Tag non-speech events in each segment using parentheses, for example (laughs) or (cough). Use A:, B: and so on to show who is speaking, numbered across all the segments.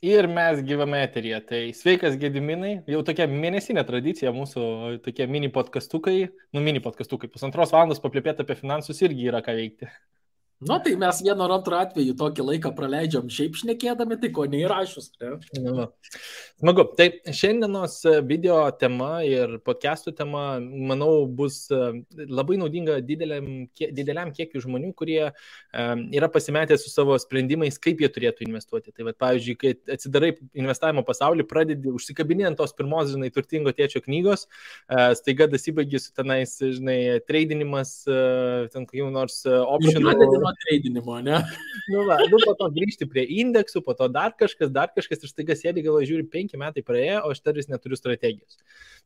A: Ir mes gyvame eteryje. Tai sveikas Gediminai, jau tokia mėnesinė tradicija mūsų, tokie mini podkastukai, nu mini podkastukai, pusantros valandos paplėpėti apie finansus irgi yra ką veikti.
B: Na tai mes vienu ar antru atveju tokį laiką praleidžiam šiaip šnekėdami, tai ko neįrašus. Ne?
A: Nu, smagu. Tai šiandienos video tema ir podcastų tema, manau, bus e, labai naudinga dideliam, dideliam kiekiu žmonių, kurie um, yra pasimetę su savo sprendimais, kaip jie turėtų investuoti. Tai, va, pavyzdžiui, kai atsidarai investavimo pasaulį, pradedi užsikabinėjant tos pirmos, žinai, turtingo tėčio knygos, uh, staiga dasibaigi su tenais, žinai, tradinimas, uh, ten kokių nors optionų
B: nuo tradinimo, ne?
A: nu, va, nu, po to grįžti prie indeksų, po to dar kažkas, dar kažkas ir staiga sėdi galvo, žiūri, penki metai praėjo, o aš dar vis neturiu strategijos.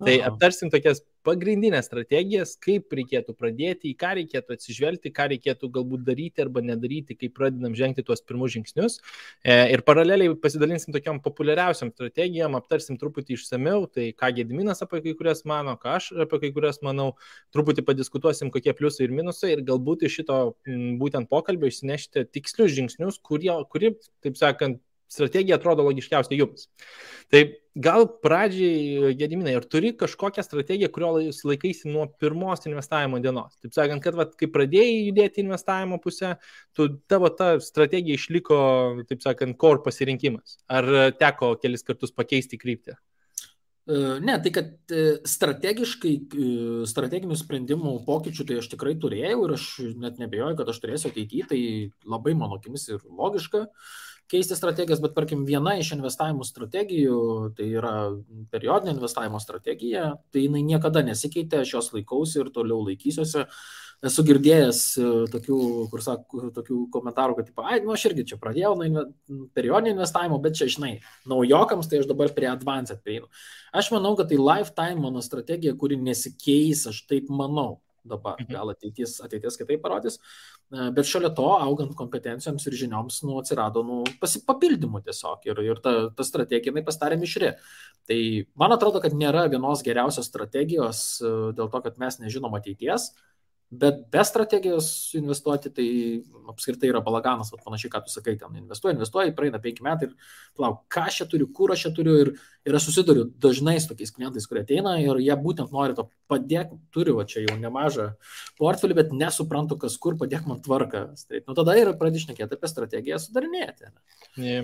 A: Tai Aha. aptarsim tokias pagrindinės strategijas, kaip reikėtų pradėti, į ką reikėtų atsižvelgti, ką reikėtų galbūt daryti arba nedaryti, kai pradedam žengti tuos pirmus žingsnius. E, ir paraleliai pasidalinsim tokiam populiariausiam strategijom, aptarsim truputį išsameu, tai ką Gediminas apie kai kurias mano, ką aš apie kai kurias manau, truputį padiskutuosim, kokie pliusai ir minusai ir galbūt iš šito būtent pokalbio išsinešti tikslius žingsnius, kurie, kuri, taip sakant, strategija atrodo logiškiausia jums. Tai gal pradžiai, Gediminai, ar turi kažkokią strategiją, kurio laikaisi nuo pirmos investavimo dienos? Taip sakant, kad vat, kai pradėjai judėti investavimo pusę, tu, tavo ta strategija išliko, taip sakant, core pasirinkimas. Ar teko kelis kartus pakeisti kryptį?
B: E, ne, tai kad e, strategiškai, e, strateginių sprendimų pokyčių tai aš tikrai turėjau ir aš net nebejoju, kad aš turėsiu ateityje, tai labai mano akimis ir logiška keisti strategijas, bet tarkim viena iš investavimo strategijų, tai yra periodinė investavimo strategija, tai jinai niekada nesikeitė, aš jos laikausi ir toliau laikysiuosi. Esu girdėjęs e, tokių, kur sako, tokių komentarų, kad, ai, nu aš irgi čia pradėjau nuo periodinio investavimo, bet čia, žinai, naujokams, tai aš dabar prie advanced prieinu. Aš manau, kad tai lifetime mano strategija, kuri nesikeis, aš taip manau dabar, mhm. gal ateities, ateities kitaip parodys, e, bet šalia to, augant kompetencijoms ir žinioms, nu, atsirado nu, papildymų tiesiog ir, ir ta, ta strategija, jinai pastarė mišri. Tai man atrodo, kad nėra vienos geriausios strategijos e, dėl to, kad mes nežinom ateities, Bet be strategijos investuoti, tai apskritai yra balaganas, o panašiai, ką tu sakai, ten investuoji, investuoji, praeina penki metai ir plauk, ką aš čia turiu, kur aš čia turiu ir, ir aš susiduriu dažnai su tokiais klientais, kurie ateina ir jie būtent nori to padėk, turiu va, čia jau nemažą portfelį, bet nesuprantu, kas kur, padėk man tvarką. Tai, nu tada ir pradėšnekėti apie strategiją sudarinėti.
A: Ne.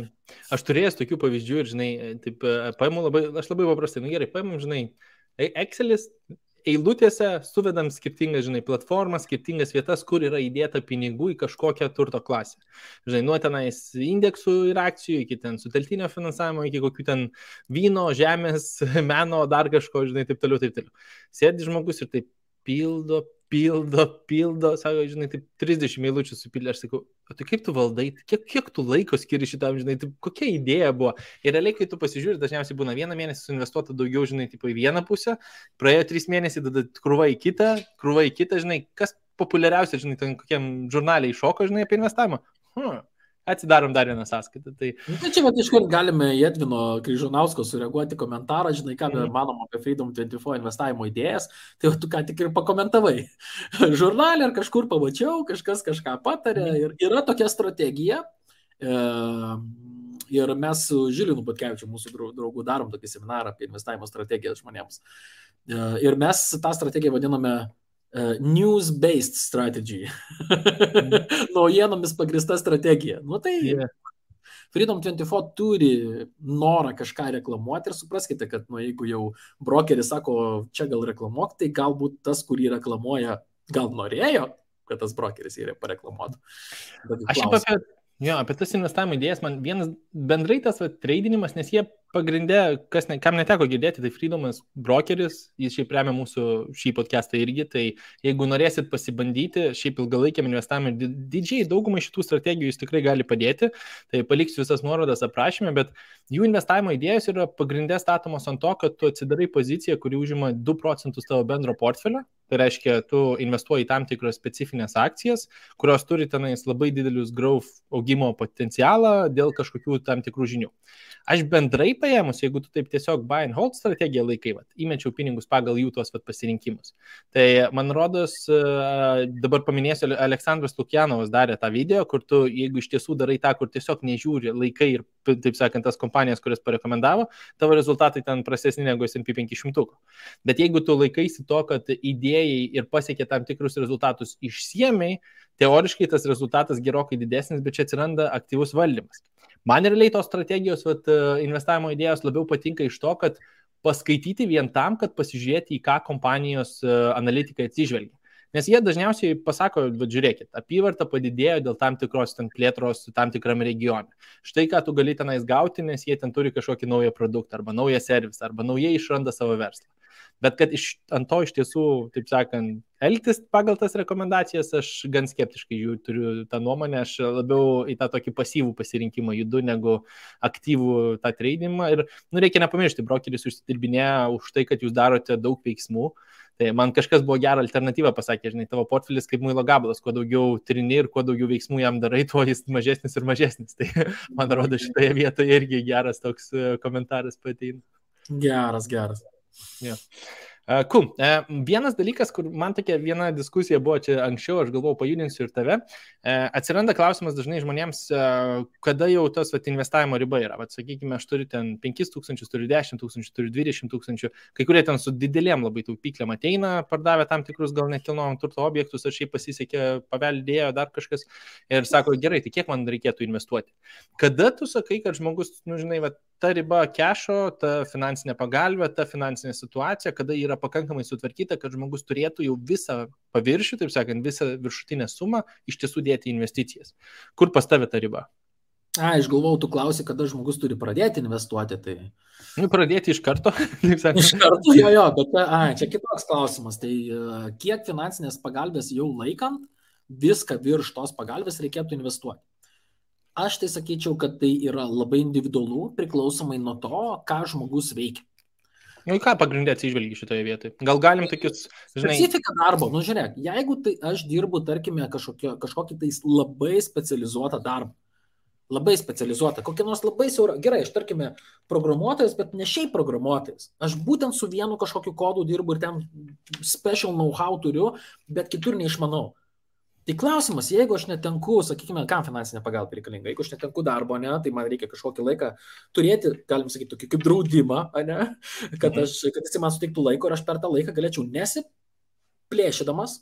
A: Aš turėjęs tokių pavyzdžių ir, žinai, taip, paimu labai, aš labai paprastai, nu gerai, paimam, žinai, Excelis eilutėse suvedam skirtingas, žinai, platformas, skirtingas vietas, kur yra įdėta pinigų į kažkokią turto klasę. Žinai, nuo tenais indeksų ir akcijų, iki ten suteltinio finansavimo, iki kokių ten vyno, žemės, (laughs) meno, dar kažko, žinai, taip toliau, taip toliau. Sėdi žmogus ir taip pildo, pildo, pildo, sako, žinai, taip 30 eilučių supildė, aš sakau, o tai kaip tu valdai, kiek, kiek tu laiko skiri šitam, žinai, tai kokia idėja buvo. Ir realiai, kai tu pasižiūri, dažniausiai būna vieną mėnesį suinvestuota daugiau, žinai, tipo į vieną pusę, praėjo trys mėnesiai, tada krūva į kitą, krūva į kitą, žinai, kas populiariausia, žinai, ten kokiam žurnaliai iššoko, žinai, apie investavimą. Hmm atsidarom dar vieną sąskaitą. Tai...
B: Tai čia, bet iš kur galime Jedvino Kryžanausko sureaguoti komentarą, žinai, ką mm. manom apie Freedom 24 investavimo idėjas, tai tu ką tik ir pakomentavai. (laughs) Žurnalė ar kažkur pamačiau, kažkas kažką patarė mm. ir yra tokia strategija. E, ir mes su Žilinu Patkevičiu, mūsų draugų, darom tokį seminarą apie investavimo strategiją žmonėms. E, ir mes tą strategiją vadiname news-based strategy. mm. (laughs) Naujienomis pagrista strategija. Nu tai yeah. Freedom 24 turi norą kažką reklamuoti ir supraskite, kad nu, jeigu jau brokeris sako, čia gal reklamuok, tai galbūt tas, kurį reklamuoja, gal norėjo, kad tas brokeris jį pareklamuotų.
A: Aš apie, jo, apie tas investavimo idėjas, man vienas bendrai tas va, tradinimas, nes jie pagrindė, kas ne, kam neteko girdėti, tai Freedomas brokeris, jis šiaip remia mūsų šį podcastą irgi, tai jeigu norėsit pasibandyti, šiaip ilgalaikiam investavimui, didžiai daugumai šitų strategijų jis tikrai gali padėti, tai paliksiu visas nuorodas aprašymę, bet jų investavimo idėjos yra pagrindė statomos ant to, kad tu atsidarai poziciją, kuri užima 2 procentus tavo bendro portfelio, tai reiškia, tu investuoji tam tikras specifines akcijas, kurios turi tenais labai didelius growth augimo potencialą dėl kažkokių tam tikrų žinių. Aš bendrai paėmus, jeigu tu taip tiesiog buy and hold strategiją laikai, vat, įmečiau pinigus pagal jų tuos vat, pasirinkimus. Tai man rodos, dabar paminėsiu, Aleksandras Lukjanovas darė tą video, kur tu, jeigu iš tiesų darai tą, kur tiesiog nežiūri laikai ir, taip sakant, tas kompanijas, kurias parekomendavo, tavo rezultatai ten prastesni negu SP 500. Bet jeigu tu laikaisi to, kad idėjai ir pasiekė tam tikrus rezultatus išsiemiai, teoriškai tas rezultatas gerokai didesnis, bet čia atsiranda aktyvus valdymas. Man realiai tos strategijos vat, investavimo idėjos labiau patinka iš to, kad paskaityti vien tam, kad pasižiūrėti, į ką kompanijos e, analitikai atsižvelgia. Nes jie dažniausiai pasako, va, žiūrėkit, apyvarta padidėjo dėl tam tikros ten plėtros tam tikram regione. Štai ką tu gali tenais gauti, nes jie ten turi kažkokį naują produktą arba naują servisą arba naujai išranda savo verslą. Bet kad iš, ant to iš tiesų, taip sakant, elgtis pagal tas rekomendacijas, aš gan skeptiškai jų turiu tą nuomonę, aš labiau į tą tokį pasyvų pasirinkimą judu negu aktyvų tą tradingą. Ir, nu, reikia nepamiršti, brokeris užsidirbinėja už tai, kad jūs darote daug veiksmų. Tai man kažkas buvo gerą alternatyvą pasakė, žinai, tavo portfelis kaip muilo gabalas, kuo daugiau trini ir kuo daugiau veiksmų jam darai, tuo jis mažesnis ir mažesnis. Tai man atrodo šitoje vietoje irgi geras toks e, komentaras pateina.
B: Geras, geras.
A: Yeah. Uh, cool. Uh, vienas dalykas, kur man tokia viena diskusija buvo čia anksčiau, aš galvojau, pajudinsiu ir tave. Uh, atsiranda klausimas dažnai žmonėms, uh, kada jau tas vat, investavimo riba yra. Vat, sakykime, aš turiu ten 5 tūkstančius, turiu 10 tūkstančių, turiu 20 tūkstančių. Kai kurie ten su didelėm labai taupyklėm ateina, pardavė tam tikrus gal nekilnojam turto objektus, ar šiaip pasisekė, paveldėjo dar kažkas ir sako, gerai, tai kiek man reikėtų investuoti. Kada tu sakai, kad žmogus, nu žinai, vat, ta riba kešo, ta finansinė pagalbė, ta finansinė situacija, kada yra pakankamai sutvarkyta, kad žmogus turėtų jau visą paviršių, taip sakant, visą viršutinę sumą iš tiesų dėti į investicijas. Kur pas tavę ta riba?
B: A, aš galvau, tu klausi, kada žmogus turi pradėti investuoti. Tai...
A: Nu, pradėti iš karto. (laughs)
B: iš karto, jo, jo, bet a, čia kitoks klausimas. Tai kiek finansinės pagalbės jau laikant, viską virš tos pagalbės reikėtų investuoti. Aš tai sakyčiau, kad tai yra labai individualu, priklausomai nuo to, ką žmogus veikia.
A: Nu, ką pagrindė atsižvelgi šitoje vietoje? Gal galim tokius,
B: žinai. Specifika darbo, nu žiūrėk, jeigu tai aš dirbu, tarkime, kažkokį, kažkokį tai labai specializuotą darbą, labai specializuotą, kokią nors labai siaurą, gerai, aš tarkime, programuotojas, bet ne šiaip programuotojas. Aš būtent su vienu kažkokiu kodu dirbu ir ten special know-how turiu, bet kitur neišmanau. Tai klausimas, jeigu aš netenku, sakykime, kam finansinė pagalba reikalinga, jeigu aš netenku darbo, ne, tai man reikia kažkokį laiką turėti, galim sakyti, tokį kaip draudimą, ne, kad, mhm. aš, kad jis man suteiktų laiko ir aš per tą laiką galėčiau nesiplėšydamas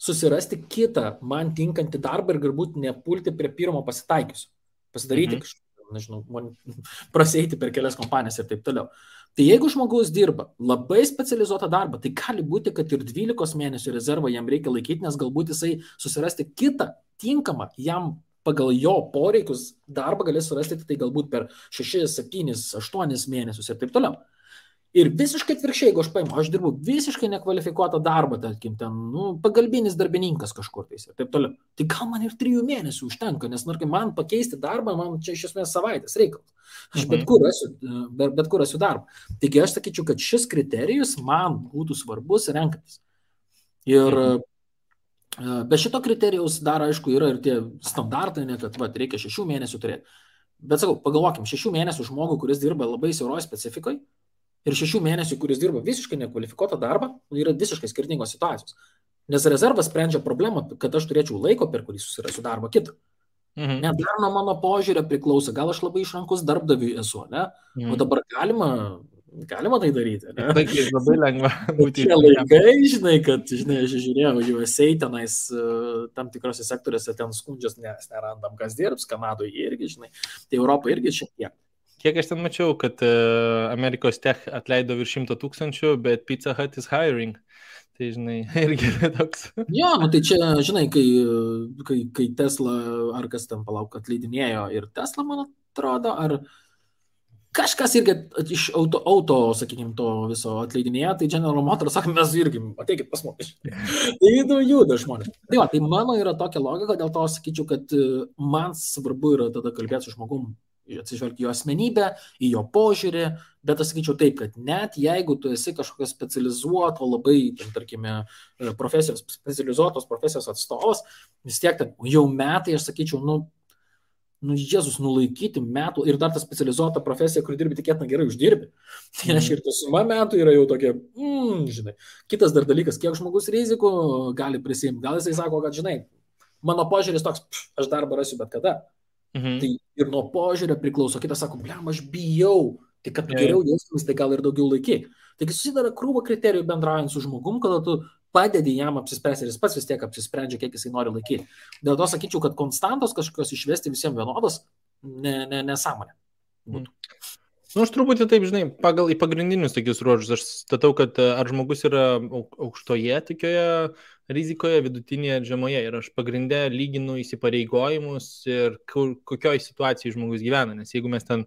B: susirasti kitą man tinkantį darbą ir galbūt nepulti prie pirmo pasitaikiusio, pasidaryti mhm. kažką, nežinau, man (laughs) praseiti per kelias kompanijas ir taip toliau. Tai jeigu žmogus dirba labai specializuotą darbą, tai gali būti, kad ir 12 mėnesių rezervą jam reikia laikyti, nes galbūt jisai susirasti kitą tinkamą jam pagal jo poreikius darbą galės surasti tai galbūt per 6, 7, 8 mėnesius ir taip toliau. Ir visiškai atvirkščiai, jeigu aš paimu, aš dirbu visiškai nekvalifikuotą darbą, tarkim, ten, nu, pagalbinis darbininkas kažkur tais ir taip toliau. Tai gal man ir trijų mėnesių užtenka, nes, tarkim, man pakeisti darbą, man čia iš esmės savaitės reikalas. Aš bet mhm. kur esu, bet, bet kur esu darbą. Taigi aš sakyčiau, kad šis kriterijus man būtų svarbus renkantis. Ir mhm. e, be šito kriterijaus dar, aišku, yra ir tie standartai, ne, kad va, reikia šešių mėnesių turėti. Bet sakau, pagalvokim, šešių mėnesių žmogų, kuris dirba labai siauroje specifikoje, ir šešių mėnesių, kuris dirba visiškai nekvalifikuotą darbą, yra visiškai skirtingos situacijos. Nes rezervas sprendžia problemą, kad aš turėčiau laiko, per kurį susirasiu darbą kitą. Mhm. Net dar nuo mano požiūrio priklauso, gal aš labai išrankus darbdaviui esu, ne? Mhm. O dabar galima, galima tai daryti. Ne? (laughs)
A: Tai labai lengva (laughs) būti.
B: Tie laikai, žinai, kad, žinai, aš žiūrėjau, USA tenais tam tikrose sektoriuose ten skundžias, nes nerandam, kas dirbs, Kanadoje irgi, žinai, tai Europoje irgi šiek tiek.
A: Kiek aš ten mačiau, kad uh, Amerikos tech atleido virš šimto tūkstančių, bet Pizza Hut is hiring. Tai, žinai, (laughs) irgi toks.
B: Jo, nu tai čia, žinai, kai, kai, kai Tesla, ar kas ten palauk, atleidinėjo ir Tesla, man atrodo, ar kažkas irgi iš auto, auto sakykime, to viso atleidinėjo, tai General Motors sako, mes irgi, ateikit pas mus. (laughs) tai nu, juda žmonės. Tai, va, tai mano yra tokia logika, dėl to sakyčiau, kad e, man svarbu yra tada kalbėti su žmogum atsižvelgti jo asmenybę, į jo požiūrį, bet aš sakyčiau taip, kad net jeigu tu esi kažkokios specializuoto, labai, tarkime, e, profesijos, specializuotos profesijos atstovas, vis tiek ten jau metai, aš sakyčiau, nu, nu, Jėzus, nulaikyti metų ir dar tą specializuotą profesiją, kur dirbi tikėtina gerai uždirbi. Tai aš ir ta suma metų yra jau tokia, mm, žinai. Kitas dar dalykas, kiek žmogus rizikų gali prisimti. Gal jisai sako, kad, žinai, mano požiūris toks, pff, aš darbą rasiu bet kada. Mhm. Tai ir nuo požiūrio priklauso. Kitas sako, blem, aš bijau. Tai kad tu geriau jaustumės, tai gal ir daugiau laikyk. Taigi susidara krūva kriterijų bendraujant su žmogum, kada tu padedi jam apsispręsti ir jis pats vis tiek apsisprendžia, kiek jisai nori laikyti. Dėl to sakyčiau, kad konstantos kažkokios išvesti visiems vienodos ne, ne, nesąmonė.
A: Mm. Nu, aš truputį taip, žinai, pagal į pagrindinius tokius ruožus, aš statau, kad ar žmogus yra aukštoje tokioje rizikoje, vidutinėje ir žemoje. Ir aš pagrindę lyginu įsipareigojimus ir kur, kokioj situacijai žmogus gyvena. Nes jeigu mes ten,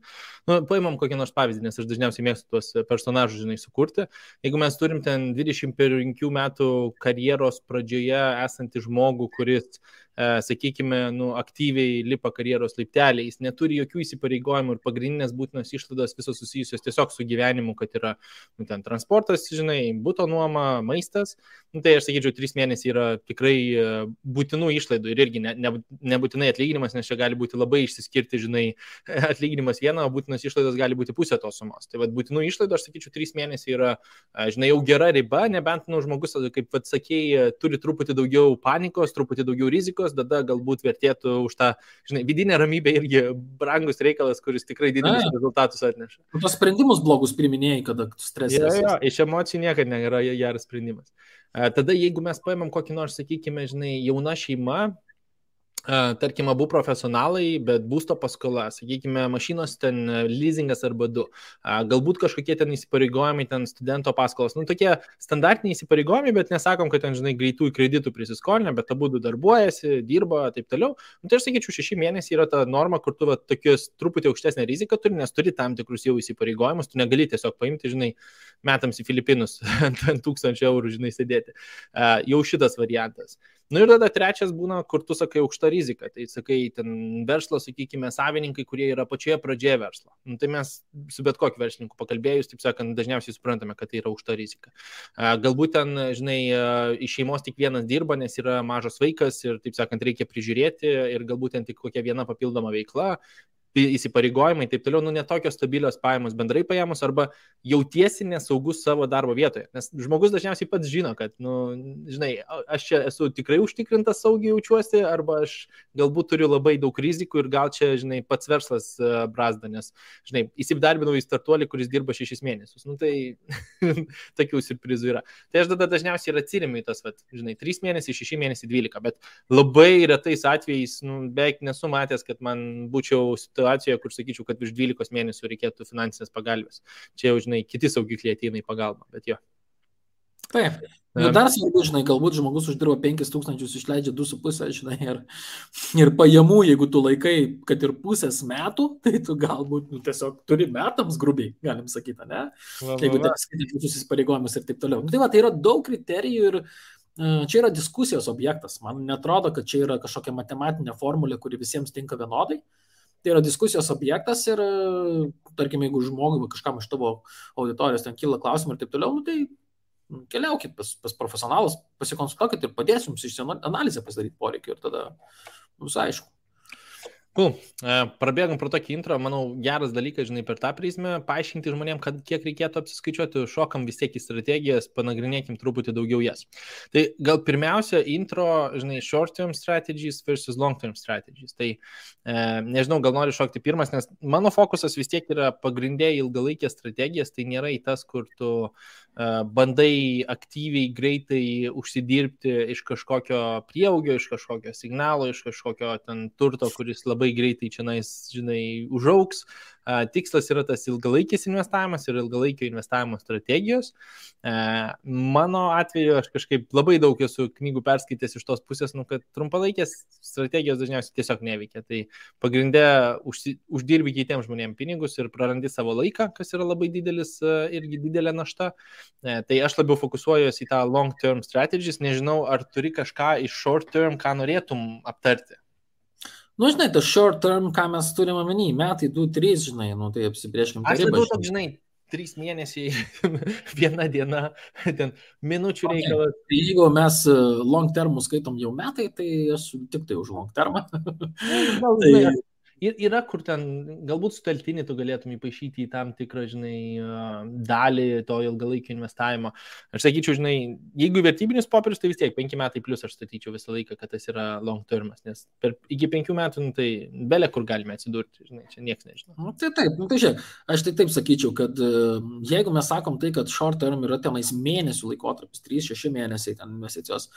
A: nu, paimam kokį nors pavyzdį, nes aš dažniausiai mėgstu tuos personažus, žinai, sukurti. Jeigu mes turim ten 25 metų karjeros pradžioje esantį žmogų, kuris sakykime, nu, aktyviai lipa karjeros laiptelį, jis neturi jokių įsipareigojimų ir pagrindinės būtinos išlaidos visos susijusios tiesiog su gyvenimu, kad yra nu, ten transportas, žinai, būto nuoma, maistas, nu, tai aš sakyčiau, trys mėnesiai yra tikrai e, būtinų išlaidų ir irgi ne, ne, nebūtinai atlyginimas, nes čia gali būti labai išsiskirti, žinai, (laughs) atlyginimas viena, o būtinos išlaidos gali būti pusė tos sumos. Tai vad būtinų išlaidų, aš sakyčiau, trys mėnesiai yra, e, žinai, jau gera riba, nebent, nu, žmogus, kaip vad sakėjai, turi truputį daugiau panikos, truputį daugiau rizikos rizikos, tada galbūt vertėtų už tą, žinai, vidinę ramybę irgi brangus reikalas, kuris tikrai didelius rezultatus atneša.
B: Tu tos sprendimus blogus priminėjai, kada stresas.
A: Ja, ja, iš emocijų niekada nėra geras sprendimas. Tada, jeigu mes paimam kokį nors, sakykime, žinai, jauna šeima, tarkim, abu profesionalai, bet būsto paskola, sakykime, mašinos ten leasingas arba du, galbūt kažkokie ten įsipareigojimai, ten studento paskolas, nu tokie standartiniai įsipareigojimai, bet nesakom, kad ten, žinai, greitų kreditų prisiskolinę, bet abu darbuojasi, dirba, taip toliau. Nu, tai aš sakyčiau, šeši mėnesiai yra ta norma, kur tu va, tokius truputį aukštesnę riziką turi, nes turi tam tikrus jau įsipareigojimus, tu negali tiesiog paimti, žinai, metams į Filipinus (laughs) ant tūkstančio eurų, žinai, sėdėti. Jau šitas variantas. Na nu ir tada trečias būna, kur tu sakai aukšta rizika. Tai sakai, ten verslo, sakykime, savininkai, kurie yra pačioje pradžioje verslo. Nu, tai mes su bet kokiu verslininku pakalbėjus, taip sakant, dažniausiai suprantame, kad tai yra aukšta rizika. Galbūt ten, žinai, iš šeimos tik vienas dirba, nes yra mažas vaikas ir, taip sakant, reikia prižiūrėti ir galbūt ten tik kokia viena papildoma veikla, įsipareigojimai, taip toliau, nu, netokios stabilios pajamos bendrai paėmus, arba jautiesi nesaugus savo darbo vietoje. Nes žmogus dažniausiai pats žino, kad, nu, žinai, aš čia esu tikrai užtikrintas saugiai jaučiuosi, arba aš galbūt turiu labai daug rizikų ir gal čia, žinai, pats verslas uh, brazda, nes, žinai, įsidarbinau į startuolį, kuris dirba šešis mėnesius. Nu, tai (laughs) tokių surprizų yra. Tai aš tada dažniausiai ir atsirimiu į tas, vat, žinai, 3 mėnesiai, 6 mėnesiai, 12, bet labai retais atvejais, nu, beveik nesu matęs, kad man būčiau situacijoje situacijoje, kur sakyčiau, kad virš 12 mėnesių reikėtų finansinės pagalbės. Čia jau, žinai, kiti saugikliai ateina į pagalbą, bet jo.
B: Taip. Ir dar svarbu, žinai, galbūt žmogus uždirba 5000, išleidžia 2,5, žinai, ir, ir pajamų, jeigu tu laikai, kad ir pusės metų, tai tu galbūt nu, tiesiog turi metams grubiai, galim sakyti, ne? Va, va, jeigu taip skaitai visus įsipareigojimus ir taip toliau. Nu, tai va, tai yra daug kriterijų ir uh, čia yra diskusijos objektas. Man netrodo, kad čia yra kažkokia matematinė formulė, kuri visiems tinka vienodai. Uh, tai yra diskusijos objektas ir, tarkim, jeigu žmogui kažkam iš tavo auditorijos ten kyla klausimų ir taip toliau, nu, tai nu, keliaukit pas, pas profesionalus, pasikonsultuokit ir padės jums išsianalizę analizę pasidaryti poreikį ir tada bus aišku.
A: Cool. E, prabėgam pro tokį intro, manau, geras dalykas, žinai, per tą prizmę, paaiškinti žmonėm, kad kiek reikėtų apsiskaičiuoti, šokam vis tiek į strategijas, panagrinėkim truputį daugiau jas. Tai gal pirmiausia, intro, žinai, short term strategies versus long term strategies. Tai nežinau, gal noriu šokti pirmas, nes mano fokusas vis tiek yra pagrindė ilgalaikės strategijas, tai nėra į tas, kur tu e, bandai aktyviai, greitai užsidirbti iš kažkokio prieaugio, iš kažkokio signalo, iš kažkokio ten turto, kuris labai greitai čia, žinai, užauks. Tikslas yra tas ilgalaikis investavimas ir ilgalaikio investavimo strategijos. Mano atveju aš kažkaip labai daug esu knygų perskaitęs iš tos pusės, nu, kad trumpalaikės strategijos dažniausiai tiesiog neveikia. Tai pagrindė uždirbi kitiems žmonėms pinigus ir prarandi savo laiką, kas yra labai didelis irgi didelė našta. Tai aš labiau fokusuojuosi į tą long term strategies. Nežinau, ar turi kažką iš short term, ką norėtum aptarti.
B: Nu, žinai, tas short term, ką mes turime omeny, metai, du, trys, žinai, nu, tai apsibrieškim.
A: Aš labiau toks, žinai, trys mėnesiai, (laughs) viena diena, (laughs) ten minučių okay. reikalas.
B: Tai jeigu mes e, long termų skaitom jau metai, tai aš tik tai už long termą. (laughs)
A: tai... Ir yra, kur ten galbūt suteltinį tu galėtum įpašyti į tam tikrą, žinai, dalį to ilgalaikio investavimo. Aš sakyčiau, žinai, jeigu vertybinis popierius, tai vis tiek penki metai plus aš statyčiau visą laiką, kad tas yra long termas, nes per, iki penkių metų, nu, tai belė kur galime atsidurti, žinai, čia niekas nežino.
B: Nu, tai taip, nu, tai žiūrėk, aš tai taip sakyčiau, kad jeigu mes sakom tai, kad short term yra tenais mėnesių laikotarpis, 3-6 mėnesiai ten investicijos,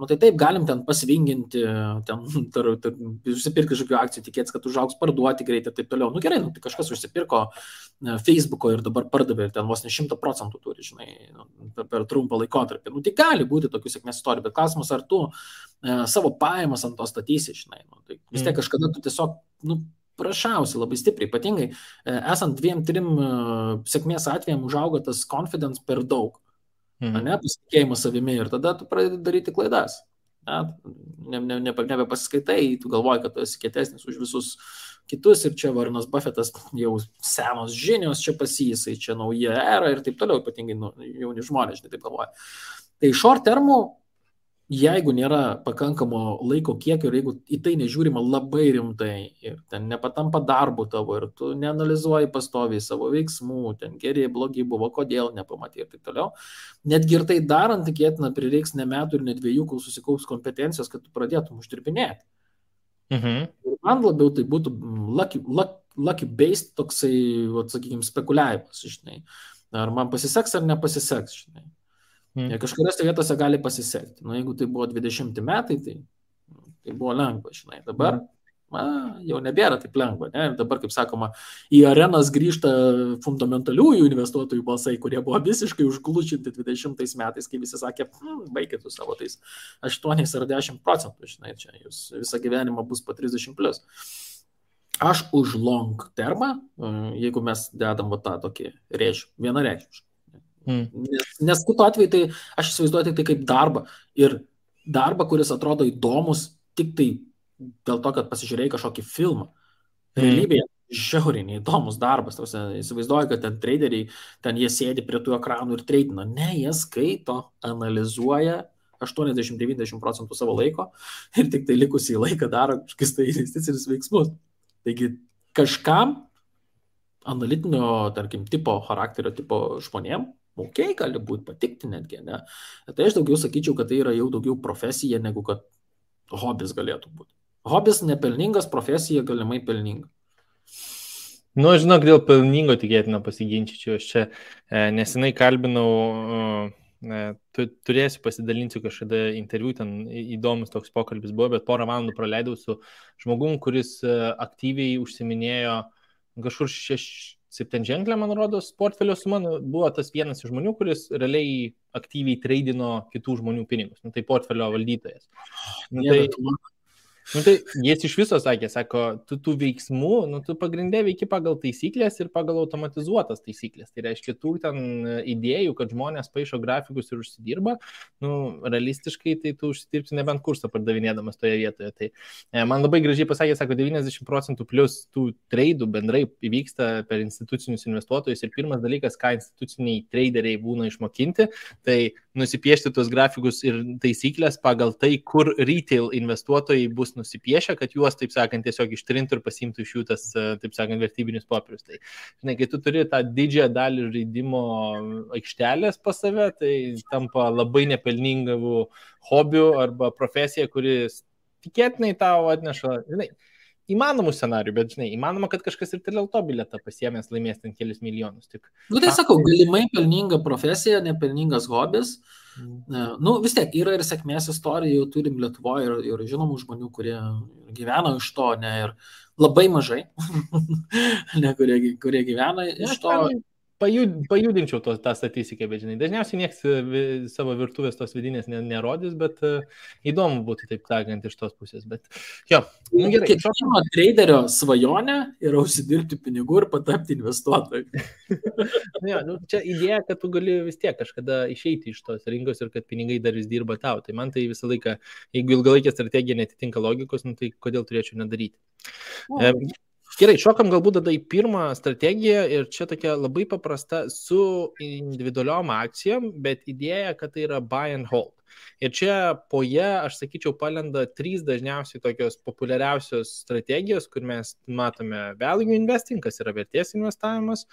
B: Nu, tai taip, galim ten pasvinginti, ten, tar, tar, užsipirkti kažkokių akcijų, tikėtis, kad užaugs parduoti greitai ir taip toliau. Nu gerai, nu, tai kažkas užsipirko e, Facebook'o ir dabar pardavė ir ten vos ne šimta procentų turi, žinai, nu, per, trumpą laikotarpį. Nu, tai gali būti tokių sėkmės istorijų, bet klausimas, ar tu e, savo pajamas ant to statysi, žinai. Nu, tai vis tiek mm. kažkada tu tiesiog, nu, prašausi labai stipriai, ypatingai e, esant dviem, trim e, sėkmės atvejams užauga tas confidence per daug mhm. ne, pasitikėjimas savimi ir tada tu pradedi daryti klaidas. Ne, ne, ne, ne, nebepasiskaitai, tu galvoji, kad tu esi kietesnis už visus kitus ir čia Varnas Buffetas jau senos žinios, čia pasijisai, čia nauja era ir taip toliau, ypatingai nu, jauni žmonės, žinai, taip galvoja. Tai short termų jeigu nėra pakankamo laiko kiekio ir jeigu į tai nežiūrima labai rimtai ir ten nepatampa darbu tavo ir tu neanalizuoji pastoviai savo veiksmų, ten geri, blogi buvo, kodėl nepamatai ir taip toliau, netgi ir tai darant, tikėtina, prireiks ne metų ir ne dviejų, kol susikaups kompetencijos, kad tu pradėtum uždirbinėti. Mhm. Ir man labiau tai būtų lucky, lucky, lucky based toksai, sakykime, spekuliavimas, žinai. Ar man pasiseks ar nepasiseks, žinai. Mm. Kažkuriuose vietose gali pasisekti. Nu, jeigu tai buvo 20 metai, tai, tai buvo lengva, žinai. Dabar mm. na, jau nebėra taip lengva. Ne? Ir dabar, kaip sakoma, į arenas grįžta fundamentaliųjų investuotojų balsai, kurie buvo visiškai užglučinti 20 metais, kai visi sakė, hm, baigit su savo tais 8 ar 10 procentų, žinai, čia jūs visą gyvenimą bus po 30 plus. Aš už long termą, jeigu mes dedam va tą tokį rėžį, vienareikšmiškai Mm. Nes, nes kitu atveju tai aš įsivaizduoju tai kaip darbą. Ir darbą, kuris atrodo įdomus tik tai dėl to, kad pasižiūrėjai kažkokį filmą. Mm. Realybėje žiauriai neįdomus darbas. Tausia, įsivaizduoju, kad ten traderiai, ten jie sėdi prie tų ekranų ir tradina. Ne, jie skaito, analizuoja 80-90 procentų savo laiko (laughs) ir tik tai likusį laiką daro kažkokius tai investicinius veiksmus. Taigi kažkam analitinio, tarkim, tipo, charakterio tipo žmonėm ok, gali būti patikti netgi, ne. Tai aš daugiau sakyčiau, kad tai yra jau daugiau profesija, negu kad hobis galėtų būti. Hobis nepelningas, profesija galimai pelninga.
A: Nu, žinok, dėl pelningo tikėtina pasiginčyčiau. Aš čia e, nesenai kalbinau, e, tu, turėsiu pasidalinti kažkada interviu, ten įdomus toks pokalbis buvo, bet porą valandų praleidau su žmogum, kuris e, aktyviai užsiminėjo kažkur šeš, septynženklę, man rodos, portfelio suma nu, buvo tas vienas iš žmonių, kuris realiai aktyviai treidino kitų žmonių pinigus. Nu, tai portfelio valdytojas. Nu, tai, Nu, tai jis iš viso sakė, sako, tu tų veiksmų, nu, tu pagrindė veiki pagal taisyklės ir pagal automatizuotas taisyklės. Tai reiškia, tų ten idėjų, kad žmonės paaišo grafikus ir užsidirba, nu, realistiškai tai tu užsidirbsi nebent kursą pardavinėdamas toje vietoje. Tai e, man labai gražiai pasakė, sako, 90 procentų plus tų treidų bendrai įvyksta per institucinius investuotojus ir pirmas dalykas, ką instituciniai traderiai būna išmokinti, tai nusipiešti tuos grafikus ir taisyklės pagal tai, kur retail investuotojai bus nusipiešę, kad juos, taip sakant, tiesiog ištrintų ir pasimtų iš jų tas, taip sakant, vertybinius popierius. Tai, žinai, kai tu turi tą didžiąją dalį žaidimo aikštelės pas save, tai tampa labai nepelningų hobių arba profesija, kuris tikėtinai tau atneša, žinai, įmanomų scenarių, bet žinai, įmanoma, kad kažkas ir dėl to biletą pasiemęs laimės ten kelius milijonus. Tik...
B: Nu tai sakau, galimai pelninga profesija, nepelningas hobis. Mm. Nu vis tiek yra ir sėkmės istorijų, turim Lietuvoje ir, ir žinomų žmonių, kurie gyvena iš to, ne, ir labai mažai, (laughs) ne, kurie, kurie gyvena iš to
A: pajud, pajudinčiau to, tą statistiką, bet žinai, dažniausiai niekas e, savo virtuvės tos vidinės nerodys, bet uh, įdomu būtų taip sakant iš tos pusės. Bet jo,
B: nu, gerai. Kiekvieno traderio svajonė yra užsidirbti pinigų ir patapti investuotoju. (laughs)
A: ja, nu, čia idėja, kad tu gali vis tiek kažkada išeiti iš tos rinkos ir kad pinigai dar vis dirba tau. Tai man tai visą laiką, jeigu ilgalaikė strategija netitinka logikos, nu, tai kodėl turėčiau nedaryti. O. E, Gerai, šokam galbūt tada į pirmą strategiją ir čia tokia labai paprasta su individualiom akcijom, bet idėja, kad tai yra buy and hold. Ir čia po ją, aš sakyčiau, palenda trys dažniausiai tokios populiariausios strategijos, kur mes matome value investing, kas yra vertės investavimas,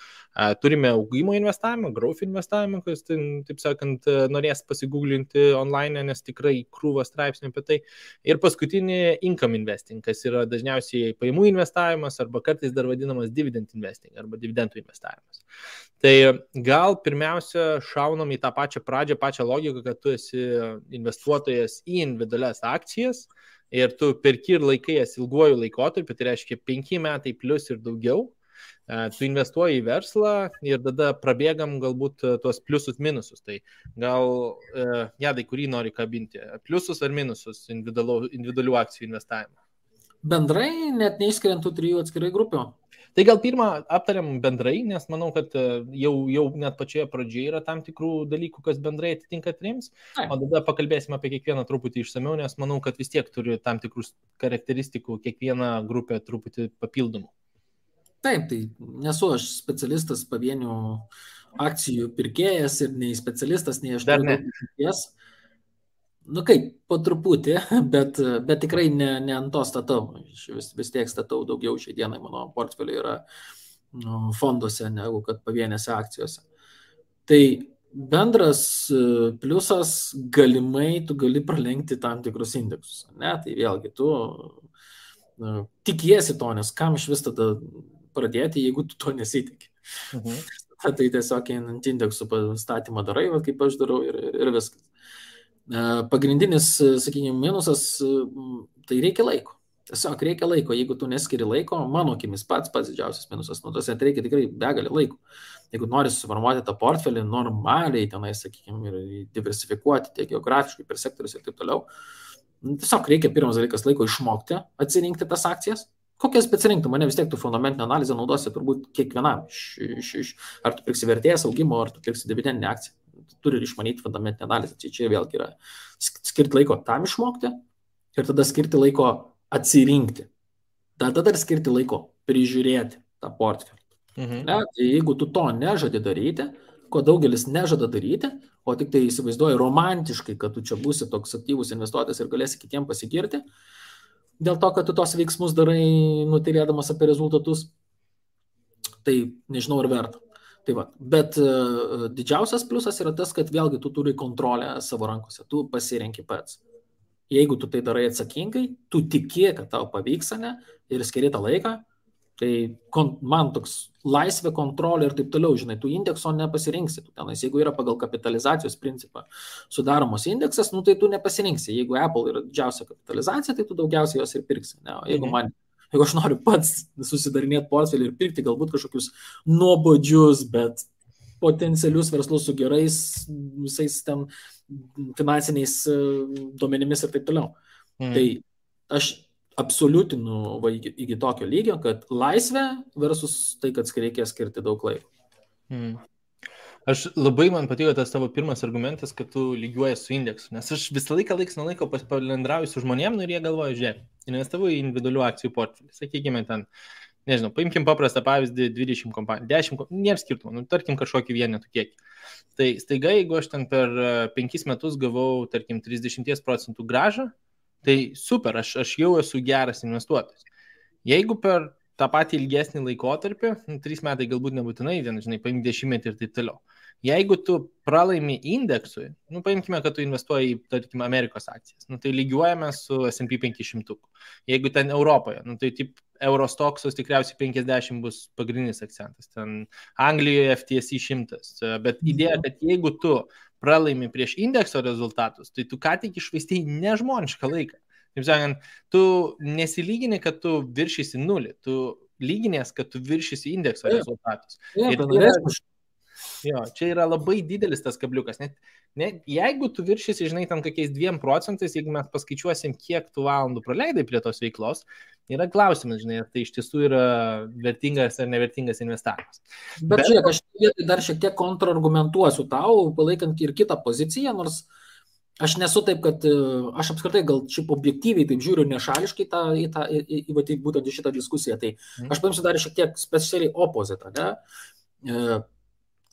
A: turime augimo investavimą, growth investavimą, kas, taip sakant, norės pasigūglinti online, nes tikrai krūva straipsnių apie tai. Ir paskutinį income investing, kas yra dažniausiai pajamų investavimas arba kartais dar vadinamas dividend investing arba dividendų investavimas. Tai gal pirmiausia šaunam į tą pačią pradžią, pačią logiką, kad tu esi investuotojas į individualias akcijas ir tu perki ir laikai jas ilguoju laikotarpiu, tai reiškia penki metai plus ir daugiau. E, tu investuoji į verslą ir tada prabėgam galbūt tuos pliusus minusus. Tai gal, e, jadai, kurį nori kabinti, pliusus ar minusus individualių, individualių akcijų investavimo?
B: Bendrai, net neišskiriant tų trijų atskirai grupių.
A: Tai gal pirmą aptariam bendrai, nes manau, kad e, jau, jau net pačioje pradžioje yra tam tikrų dalykų, kas bendrai atitinka trims, o tada pakalbėsime apie kiekvieną truputį išsameu, nes manau, kad vis tiek turi tam tikrus charakteristikų kiekviena grupė truputį papildomų.
B: Taip, tai nesu aš specialistas pavienių akcijų pirkėjas ir nei specialistas, nei aš
A: dar ne.
B: Jas. Nu kaip, po truputį, (laughs) bet, bet tikrai ne, ne ant to statau. Aš vis, vis tiek statau daugiau šiai dienai, mano portfeliai yra nu, fonduose negu kad pavienėse akcijose. Tai bendras e, pliusas galimai tu gali pralenkti tam tikrus indeksus. Ne? Tai vėlgi tu nu, tikiesi to, nes kam iš vis tada pradėti, jeigu tu to nesitikė. Mhm. (laughs) Tai tiesiog ant indeksų statymą darai, va, kaip aš darau ir, ir viskas. E, pagrindinis, e, sakykime, minusas, e, tai reikia laiko. Tiesiog reikia laiko, jeigu tu neskiri laiko, mano akimis pats pats didžiausias minusas, nu, tas reikia tikrai begalį laiko. Jeigu nori suformuoti tą portfelį normaliai, tenai, sakykime, ir diversifikuoti tiek geografiškai per sektorius ir taip toliau, nu, tiesiog reikia pirmas dalykas laiko išmokti atsirinkti tas akcijas. Kokias atsirinktų, mane vis tiek tu fundamentinę analizę naudosi turbūt kiekvienam. Iš, iš, iš, ar tu pirksi vertės augimo, ar tu pirksi dividendinę akciją turi išmanyti fundamentinę analizę. Tai čia vėlgi yra skirti laiko tam išmokti ir tada skirti laiko atsirinkti. Tada dar skirti laiko prižiūrėti tą portfelį. Mhm. Ne, tai jeigu tu to nežadi daryti, ko daugelis nežada daryti, o tik tai įsivaizduoji romantiškai, kad tu čia būsi toks aktyvus investuotojas ir galėsi kitiem pasigirti, dėl to, kad tu tos veiksmus darai nutirėdamas apie rezultatus, tai nežinau ar verta. Tai va, bet uh, didžiausias pliusas yra tas, kad vėlgi tu turi kontrolę savo rankose, tu pasirenki pats. Jeigu tu tai darai atsakingai, tu tiki, kad tau pavyks, ne, ir skiri tą laiką, tai kon, man toks laisvė, kontrolė ir taip toliau, žinai, tu indekso nepasirinksi. Tu tenais, jeigu yra pagal kapitalizacijos principą sudaromos indeksas, nu tai tu nepasirinksi. Jeigu Apple yra didžiausia kapitalizacija, tai tu daugiausiai jos ir pirksi. Ne? O jeigu mhm. Jeigu aš noriu pats susidarinėti portfelį ir pirkti galbūt kažkokius nuobodžius, bet potencialius verslus su gerais visais ten finansiniais e, duomenimis ir taip toliau. Mm. Tai aš absoliutinu va, iki, iki tokio lygio, kad laisvė versus tai, kad reikia skirti daug laiko.
A: Mm. Aš labai man patiko tas tavo pirmas argumentas, kad tu lygiuoji su indeksu, nes aš visą laiką laiks nuo laiko palendrauju su žmonėm nu, ir jie galvoja, žiūrėk, investavau į individualių akcijų portfelį, sakykime ten, nežinau, paimkim paprastą pavyzdį, 20 kompanijų, 10, nėra skirtumo, nu, tarkim kažkokį vienetų kiekį. Tai staiga, jeigu aš ten per 5 e, metus gavau, tarkim, 30 procentų gražą, tai super, aš, aš jau esu geras investuotojas. Jeigu per tą patį ilgesnį laikotarpį, nu, 3 metai galbūt nebūtinai, ten, žinai, paimk dešimtmetį ir taip toliau. Jeigu tu pralaimi indeksui, nu, paimkime, kad tu investuoji į, tarkim, Amerikos akcijas, nu, tai lygiuojame su SP 500. Jeigu ten Europoje, nu, tai taip Eurostoksus tikriausiai 50 bus pagrindinis akcentas, ten Anglijoje FTSE 100. Bet mhm. idėja, kad jeigu tu pralaimi prieš indekso rezultatus, tai tu ką tik išvaistėjai nežmonišką laiką. Taip sakant, tu nesilygini, kad tu viršysi nulį, tu lyginės, kad tu viršysi indekso rezultatus.
B: Ja, ir tai yra,
A: Jo, čia yra labai didelis tas kabliukas. Net, net jeigu tu viršysi, žinai, tam kokiais dviem procentais, jeigu mes paskaičiuosim, kiek tu valandų praleidai prie tos veiklos, yra klausimas, žinai, ar tai iš tiesų yra vertingas ar nevertingas investavimas.
B: Bet, Bet žiūrėk, aš dar šiek tiek kontrargumentuosiu tau, palaikant ir kitą poziciją, nors aš nesu taip, kad aš apskritai gal šiaip objektyviai taip žiūriu nešališkai tą, į, tą, į, į, į, į būtent į šitą diskusiją. Tai mhm. aš paimsiu dar šiek tiek specialiai opozitą. Ne?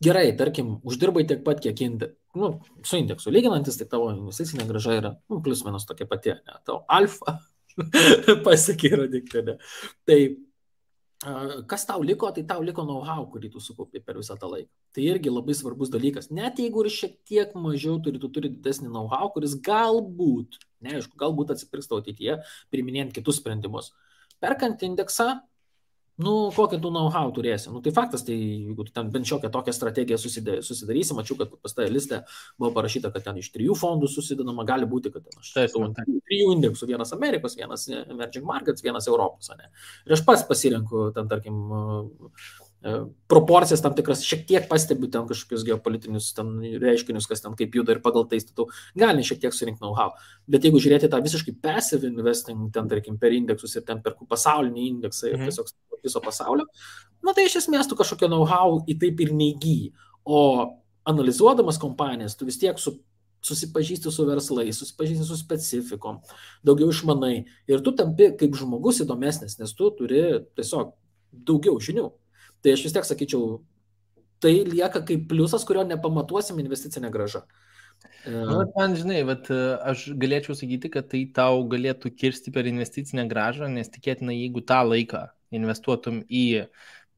B: Gerai, tarkim, uždirbai tiek pat, kiek, ind, nu, su indeksu lyginantis, tai tavo investicinė graža yra nu, plus minus tokia pati, ne, tavo alfa (laughs) pasiekė rodiklį. Tai kas tau liko, tai tau liko know-how, kurį tu sukaupi per visą tą laiką. Tai irgi labai svarbus dalykas. Net jeigu ir šiek tiek mažiau turi, tu turi didesnį know-how, kuris galbūt, neaišku, galbūt atsipirks tavo ateityje, priminėjant kitus sprendimus. Perkant indeksą, nu, kokią tu know-how turėsi. Nu, tai faktas, tai jeigu tu ten bent šiokią tokią strategiją susidarysi, mačiau, kad pas tą listę buvo parašyta, kad ten iš trijų fondų susidedama, gali būti, kad ten aš turiu trijų indeksų, vienas Amerikos, vienas Emerging Markets, vienas Europos. Ne? Ir aš pats pasirenku, ten, tarkim, proporcijas tam tikras, šiek tiek pastebiu ten kažkokius geopolitinius ten reiškinius, kas ten kaip juda ir pagal tai statau, gali šiek tiek surinkti know-how. Bet jeigu žiūrėti tą visiškai passive investing, ten tarkim per indeksus ir ten per pasaulinį indeksą ir mhm. tiesiog viso pasaulio, na tai iš esmės tu kažkokio know-how į taip ir neįgyji. O analizuodamas kompanijas, tu vis tiek su susipažįsti su verslais, susipažįsti su specifikom, daugiau išmanai ir tu tampi kaip žmogus įdomesnis, nes tu turi tiesiog daugiau žinių. Tai aš vis tiek sakyčiau, tai lieka kaip pliusas, kurio nepamatuosim investicinę gražą.
A: Nu, man, žinai, vat, aš galėčiau sakyti, kad tai tau galėtų kirsti per investicinę gražą, nes tikėtina, jeigu tą laiką investuotum į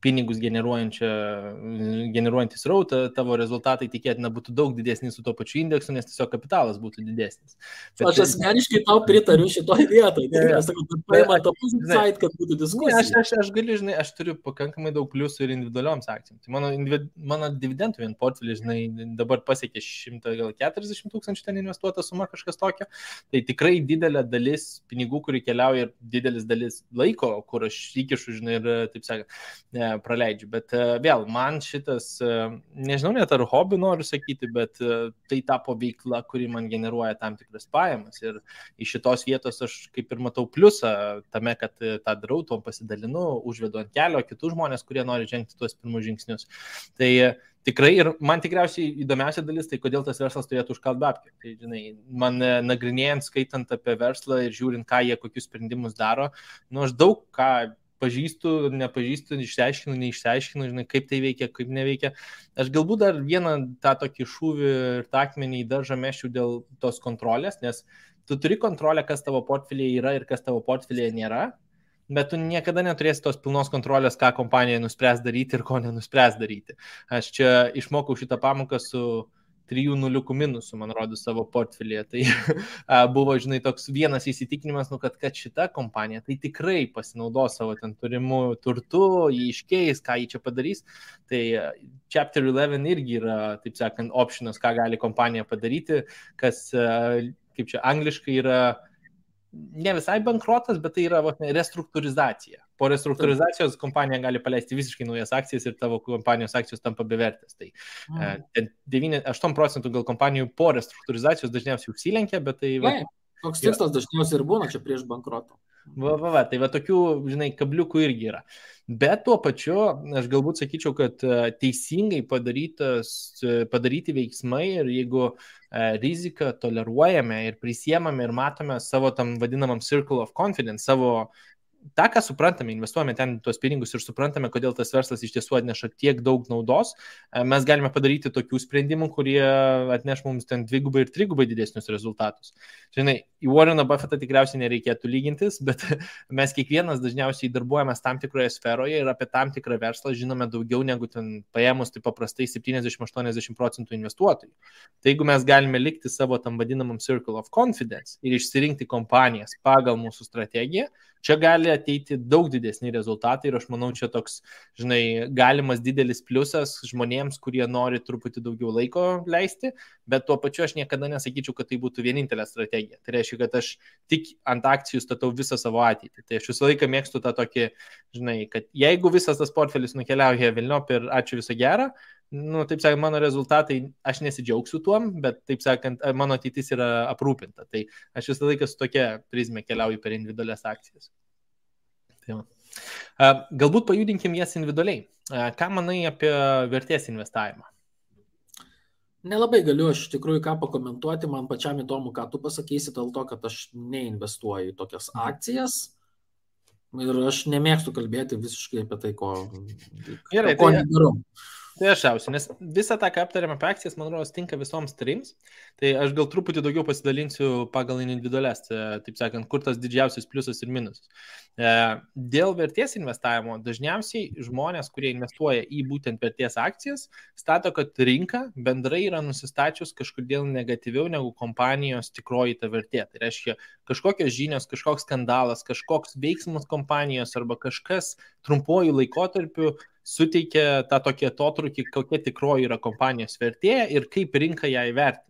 A: pinigus generuojantį srautą, tavo rezultatai tikėtina būtų daug didesni su to pačiu indeksu, nes tiesiog kapitalas būtų didesnis.
B: Bet, aš asmeniškai tau pritariu šitoje vietoje. Tai aš sakau, kad paima tą pusę, kad būtų diskusija.
A: Aš, aš, aš galiu, žinai, aš turiu pakankamai daug pliusų ir individualioms akcijoms. Tai mano, mano dividendų vien portfelis, žinai, dabar pasiekė 140 tūkstančių ten investuota suma kažkas tokio. Tai tikrai didelė dalis pinigų, kuri keliauja ir didelis dalis laiko, kur aš įkišu, žinai, ir taip sakant praleidžiu. Bet e, vėl, man šitas, e, nežinau net ar hobi noriu sakyti, bet e, tai tapo veikla, kuri man generuoja tam tikras pajamas. Ir iš šitos vietos aš kaip ir matau pliusą tame, kad tą darau, tuom pasidalinu, užvedu ant kelio kitus žmonės, kurie nori žengti tuos pirmus žingsnius. Tai tikrai ir man tikriausiai įdomiausia dalis, tai kodėl tas verslas turėtų užkalt babkę. Tai, žinai, man nagrinėjant, skaitant apie verslą ir žiūrint, ką jie, kokius sprendimus daro, nu aš daug ką pažįstu, nepažįstu, išsiaiškinu, neišsiaiškinu, žinai, kaip tai veikia, kaip neveikia. Aš galbūt dar vieną tą tokį šūvį ir takmenį į daržą mešiu dėl tos kontrolės, nes tu turi kontrolę, kas tavo portfelėje yra ir kas tavo portfelėje nėra, bet tu niekada neturėsi tos pilnos kontrolės, ką kompanija nuspręs daryti ir ko nenuspręs daryti. Aš čia išmokau šitą pamoką su trijų nuliukų minusų, man rodo, savo portfelėje. Tai (laughs) buvo, žinai, toks vienas įsitikinimas, nu, kad, kad šita kompanija tai tikrai pasinaudos savo ten turimų turtų, jį iškeis, ką jį čia padarys. Tai Chapter 11 irgi yra, taip sakant, optionas, ką gali kompanija padaryti, kas, kaip čia angliškai yra ne visai bankrotas, bet tai yra va, restruktūrizacija. Po restruktūrizacijos kompanija gali paleisti visiškai naujas akcijas ir tavo kompanijos akcijos tampa bevertės. Tai mm. 9, 8 procentų gal kompanijų po restruktūrizacijos dažniausiai užsilenkia, bet tai... Va,
B: Toks tikslas dažniausiai ir būna čia prieš bankrotą.
A: Va, va, va, tai va tokių, žinai, kabliukų irgi yra. Bet tuo pačiu, aš galbūt sakyčiau, kad e, teisingai padaryti veiksmai ir jeigu e, riziką toleruojame ir prisiemame ir matome savo tam vadinamam circle of confidence, savo tą, ką suprantame, investuojame ten tuos pinigus ir suprantame, kodėl tas verslas iš tiesų atneša tiek daug naudos, e, mes galime padaryti tokių sprendimų, kurie atneš mums ten dvigubai ir trigubai didesnius rezultatus. Žinai, į Warreną Buffettą tikriausiai nereikėtų lygintis, bet (laughs) mes kiekvienas dažniausiai darbuojamės tam tikroje sferoje ir apie tam tikrą verslą žinome daugiau negu ten paėmus tai paprastai 70-80 procentų investuotojų. Tai jeigu mes galime likti savo tam vadinamam circle of confidence ir išsirinkti kompanijas pagal mūsų strategiją, Čia gali ateiti daug didesni rezultatai ir aš manau, čia toks, žinai, galimas didelis pliusas žmonėms, kurie nori truputį daugiau laiko leisti, bet tuo pačiu aš niekada nesakyčiau, kad tai būtų vienintelė strategija. Tai reiškia, kad aš tik ant akcijų statau visą savo ateitį. Tai aš visą laiką mėgstu tą tokį, žinai, kad jeigu visas tas portfelis nukeliauja Vilniop ir ačiū viso gerą, nu, taip sakant, mano rezultatai, aš nesidžiaugsiu tuom, bet, taip sakant, mano ateitis yra aprūpinta. Tai aš visą laiką su tokia prizmė keliauju per individualias akcijas. Tai Galbūt pajudinkim jas individualiai. Ką manai apie vertės investavimą?
B: Nelabai galiu aš iš tikrųjų ką pakomentuoti, man pačiam įdomu, ką tu pasakysi, dėl to, kad aš neinvestuoju į tokias mhm. akcijas. Ir aš nemėgstu kalbėti visiškai apie tai, ko,
A: Gerai, ko tai, nedarau. Tai aš jausiu, nes visą tą, ką aptarėme apie akcijas, man rodos, tinka visoms trims. Tai aš gal truputį daugiau pasidalinsiu pagal individualias, e, taip sakant, kur tas didžiausias pliusas ir minusas. E, dėl vertės investavimo dažniausiai žmonės, kurie investuoja į būtent vertės akcijas, stato, kad rinka bendrai yra nusistačius kažkodėl negatyviau negu kompanijos tikroji ta vertė. Tai reiškia, kažkokios žinios, kažkoks skandalas, kažkoks veiksmas kompanijos arba kažkas trumpuoju laikotarpiu suteikia tą tokį atotrukį, kokia tikroji yra kompanijos vertė ir kaip rinka ją įvertina.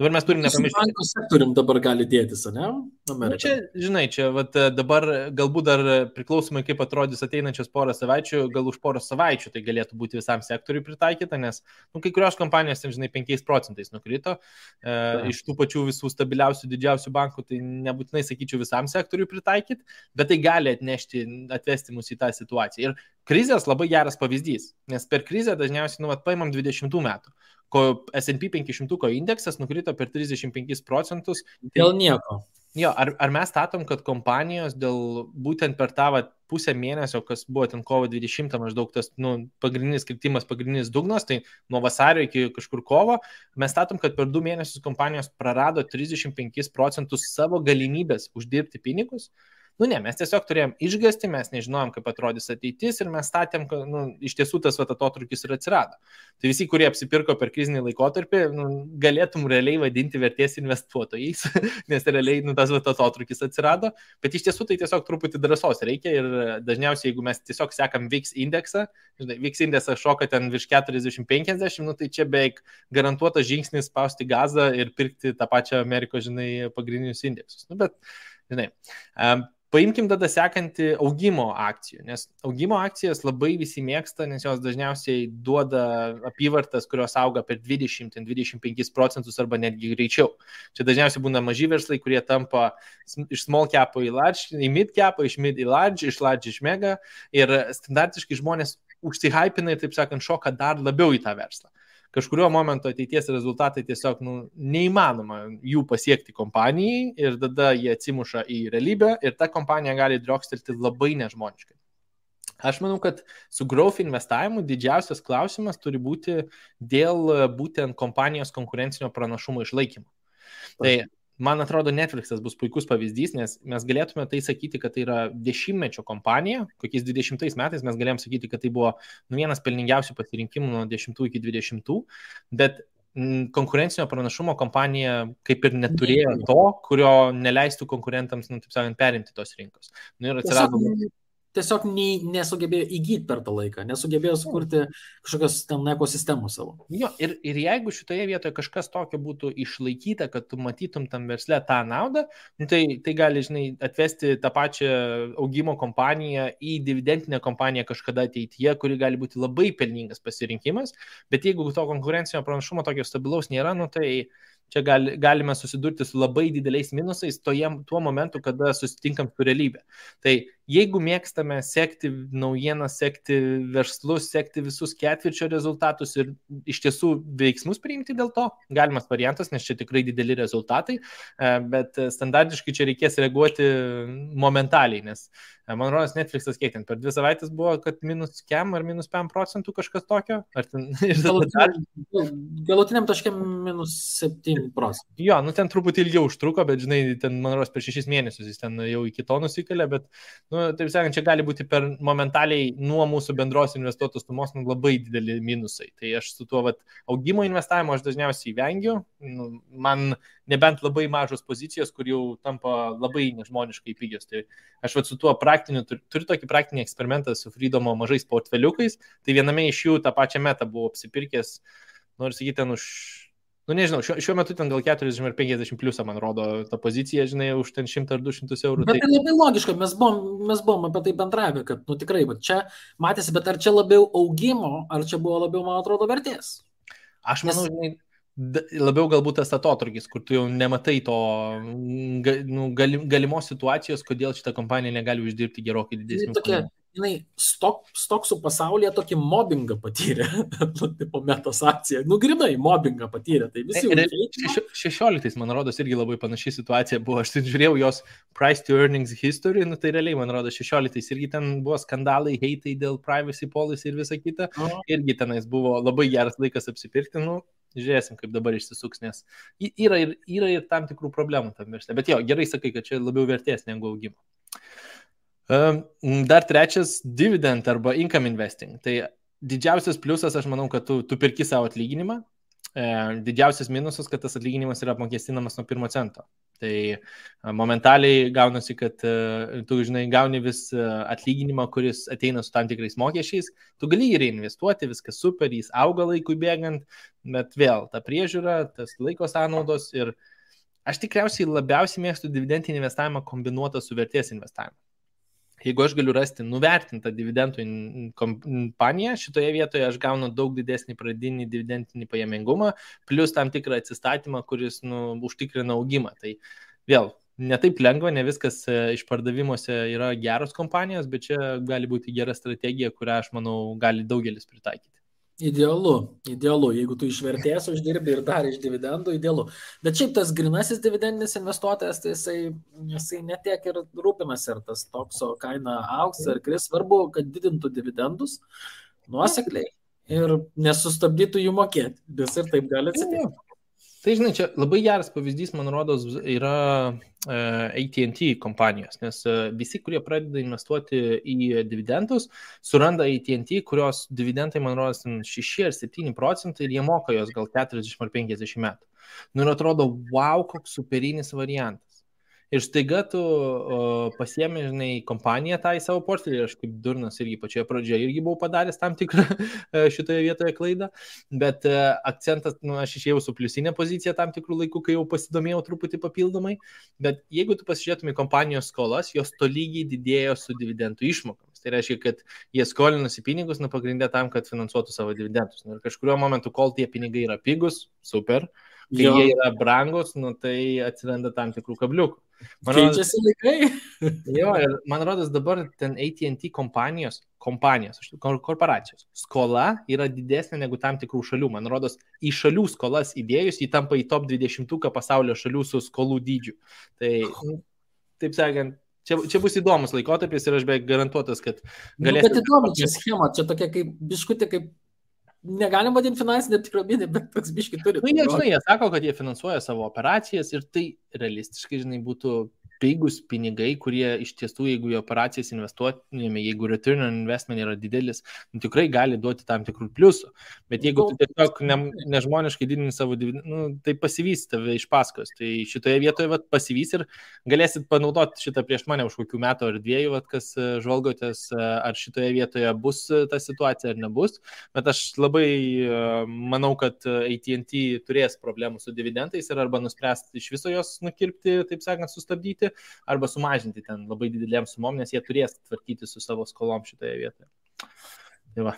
A: Dabar mes turim nepamiršti.
B: Bankų sektorium dabar gali dėtis, ne?
A: Nu, čia, žinai, čia vat, dabar galbūt dar priklausomai kaip atrodys ateinančios porą savaičių, gal už porą savaičių tai galėtų būti visam sektoriui pritaikyta, nes nu, kai kurios kompanijos, žinai, 5 procentais nukrito e, ja. iš tų pačių visų stabiliausių, didžiausių bankų, tai nebūtinai sakyčiau visam sektoriui pritaikyti, bet tai gali atnešti, atvesti mus į tą situaciją. Ir krizės labai geras pavyzdys, nes per krizę dažniausiai, nu, vat, paimam 20 metų S&P 500 indeksas nukrito per 35 procentus.
B: Tai, dėl nieko.
A: Jo, ar, ar mes statom, kad kompanijos dėl būtent per tą va, pusę mėnesio, kas buvo ten kovo 20 maždaug tas nu, pagrindinis kritimas, pagrindinis dugnas, tai nuo vasario iki kažkur kovo, mes statom, kad per du mėnesius kompanijos prarado 35 procentus savo galimybės uždirbti pinigus, Nu ne, mes tiesiog turėjom išgasti, mes nežinojom, kaip atrodys ateitis ir mes statėm, kad nu, iš tiesų tas atotrukis ir atsirado. Tai visi, kurie apsipirko per krizinį laikotarpį, nu, galėtum realiai vadinti vertės investuotojais, (laughs) nes realiai nu, tas atotrukis atsirado, bet iš tiesų tai tiesiog truputį drąsos reikia ir dažniausiai, jeigu mes tiesiog sekam VIX indeksą, žinai, VIX indeksas šoka ten virš 40-50, nu, tai čia beveik garantuotas žingsnis spausti gazą ir pirkti tą pačią Amerikos, žinai, pagrindinius indeksus. Nu, bet, žinai, um, Paimkim tada sekantį augimo akcijų, nes augimo akcijas labai visi mėgsta, nes jos dažniausiai duoda apyvartas, kurios auga per 20-25 procentus arba netgi greičiau. Čia dažniausiai būna maži verslai, kurie tampa iš small capo į large, į mid capo, iš mid į large, iš large iš mega ir standartiškai žmonės užsihypina ir, taip sakant, šoka dar labiau į tą verslą kažkurio momento ateities rezultatai tiesiog nu, neįmanoma jų pasiekti kompanijai ir tada jie atsimuša į realybę ir ta kompanija gali driokstelti labai nežmoniškai. Aš manau, kad su growth investavimu didžiausias klausimas turi būti dėl būtent kompanijos konkurencinio pranašumo išlaikymo. Tai man atrodo, Netflixas bus puikus pavyzdys, nes mes galėtume tai sakyti, kad tai yra dešimtmečio kompanija, kokiais 20 metais mes galėjom sakyti, kad tai buvo nu, vienas pelningiausių pasirinkimų nuo 10 iki 20, bet konkurencinio pranašumo kompanija kaip ir neturėjo. to, kurio neleistų konkurentams, nu, taip sakant, perimti tos rinkos. Nu, ir atsirado
B: tiesiog nei, nesugebėjo įgyti per tą laiką, nesugebėjo sukurti kažkokios ten ekosistemų savo.
A: Jo, ir, ir jeigu šitoje vietoje kažkas tokio būtų išlaikyta, kad tu matytum tam versle tą naudą, nu, tai, tai gali, žinai, atvesti tą pačią augimo kompaniją į dividendinę kompaniją kažkada ateityje, kuri gali būti labai pelningas pasirinkimas, bet jeigu to konkurencinio pranašumo tokio stabilaus nėra, nu, tai čia gali, galime susidurti su labai dideliais minusais toje, tuo momentu, kada susitinkam su realybė. Tai jeigu mėgstame sekti naujienas, sekti verslus, sekti visus ketvirčio rezultatus ir iš tiesų veiksmus priimti dėl to, galimas variantas, nes čia tikrai dideli rezultatai, e, bet standartiškai čia reikės reaguoti momentaliai, nes e, man rodos Netflixas kiek ten per dvi savaitės buvo, kad minus kem ar minus 5 procentų kažkas tokio. Ten, (laughs)
B: galutiniam taškė minus 7 procentų.
A: Jo, nu ten truputį ilgiau užtruko, bet žinai, ten man rodos per 6 mėnesius jis ten jau iki to nusikalė, bet nu, nu, taip sakant, čia gali būti per momentaliai nuo mūsų bendros investuotos sumos nu, labai dideli minusai. Tai aš su tuo vat, augimo investavimu aš dažniausiai vengiu. Nu, man nebent labai mažos pozicijos, kur jau tampa labai nežmoniškai pigios. Tai aš vat, su tuo praktiniu, turiu, turiu tokį praktinį eksperimentą su Freedomo mažais portfeliukais. Tai viename iš jų tą pačią metą buvau apsipirkęs, noriu sakyti, ten už nu nežinau, šiuo, šiuo metu ten gal 40 ar 50 pliusą, man rodo, ta pozicija, žinai, už ten 100 ar 200 eurų.
B: Bet tai, tai labai logiška, mes buvom, mes buvom apie tai bendravę, kad, nu tikrai, va, čia matėsi, bet ar čia labiau augimo, ar čia buvo labiau, man atrodo, vertės?
A: Aš manau, Nes... žinai, labiau galbūt tas atotrukis, kur tu jau nematai to nu, galimos situacijos, kodėl šitą kompaniją negali uždirbti gerokai didesnių.
B: Tokia, jinai stok, stoksų pasaulyje tokį mobbingą patyrė, (laughs) nu, tipo metos akcija, nu grinai mobbingą patyrė, tai visi jau.
A: Šeš, 16, man rodos, irgi labai panaši situacija buvo, aš žiūrėjau jos price to earnings history, nu tai realiai, man rodos, 16 irgi ten buvo skandalai, heitai dėl privacy policy ir visa kita, o. irgi tenais buvo labai geras laikas apsipirkti, nu, žiūrėsim, kaip dabar išsisuks, nes yra ir, yra ir tam tikrų problemų tam versle, bet jo, gerai sakai, kad čia labiau vertės negu augimo. Dar trečias - dividend arba income investing. Tai didžiausias pliusas, aš manau, kad tu, tu pirki savo atlyginimą. E, didžiausias minusas, kad tas atlyginimas yra apmokestinamas nuo pirmo cento. Tai e, momentaliai gaunasi, kad e, tu, žinai, gauni vis atlyginimą, kuris ateina su tam tikrais mokesčiais, tu gali jį reinvestuoti, viskas super, jis auga laikui bėgant, bet vėl ta priežiūra, tas laiko sąnaudos ir aš tikriausiai labiausiai mėgstu dividendinį investavimą kombinuotą su vertės investavimu. Jeigu aš galiu rasti nuvertintą dividendų kompaniją, šitoje vietoje aš gaunu daug didesnį pradinį dividendinį pajamingumą, plus tam tikrą atsistatymą, kuris nu, užtikrina augimą. Tai vėl, netaip lengva, ne viskas e, išpardavimuose yra geros kompanijos, bet čia gali būti gera strategija, kurią aš manau gali daugelis pritaikyti.
B: Idealu, idealu, jeigu tu iš vertės uždirbi ir dar iš dividendų, idealu. Bet šiaip tas grinasis dividendinis investuotojas, tai jisai, jisai netiek ir rūpinasi, ar tas tokso kaina auks ar kris, svarbu, kad didintų dividendus nuosekliai ir nesustabdytų jų mokėti, nes ir taip gali atsitikti.
A: Tai žinai, čia labai geras pavyzdys, man rodos, yra e, ATT kompanijos, nes uh, visi, kurie pradeda investuoti į dividendus, suranda ATT, kurios dividendai, man rodos, 6 ar 7 procentai ir jie moka jos gal 40 ar 50 metų. Nu ir atrodo, wow, koks superinis variantas ir staiga tu uh, pasiemi, žinai, kompaniją tą į savo portfelį, aš kaip durnas irgi pačioje pradžioje irgi buvau padaręs tam tikrą (laughs) šitoje vietoje klaidą, bet uh, akcentas, nu, aš išėjau su pliusinė pozicija tam tikrų laikų, kai jau pasidomėjau truputį papildomai, bet jeigu tu pasižiūrėtum į kompanijos skolas, jos tolygiai didėjo su dividendų išmokomis. Tai reiškia, kad jie skolinasi pinigus, nu, pagrindę tam, kad finansuotų savo dividendus. Nu, ir kažkurio momentu, kol tie pinigai yra pigus, super, kai jo. jie yra brangus, nu, tai atsiranda tam tikrų kabliukų.
B: Man Keičiasi laikai. (laughs)
A: jo, ir man rodos dabar ten ATT kompanijos, kompanijos, korporacijos, skola yra didesnė negu tam tikrų šalių. Man rodos, į šalių skolas įdėjus, jį tampa į top 20 pasaulio šalių su skolų dydžiu. Tai, taip sakant, Čia, čia bus įdomus laikotarpis ir aš beveik garantuotas, kad
B: galėsite. Nu, bet įdomi čia schema, čia tokia kaip biškutė, kaip negalim vadinti finansinė piramidė, bet toks biški turi.
A: Na, nu, jie, žinai, jie sako, kad jie finansuoja savo operacijas ir tai realistiškai, žinai, būtų pigus pinigai, kurie iš tiesų, jeigu į operacijas investuotumėme, jeigu return on investment yra didelis, nu, tikrai gali duoti tam tikrų pliusų. Bet jeigu tu tiesiog ne, nežmoniškai didini savo dividendus, nu, tai pasivys tave iš paskos. Tai šitoje vietoje vat, pasivys ir galėsit panaudoti šitą prieš mane už kokių metų ar dviejų, vat, kas e, žvalgotės, e, ar šitoje vietoje bus e, ta situacija ar nebus. Bet aš labai manau, kad ATT turės problemų su dividendais ir arba nuspręs iš viso jos nukirpti, taip sakant, sustabdyti, arba sumažinti ten labai didelėm sumom, nes jie turės tvarkyti su savo skolom šitoje vietoje. Tai va.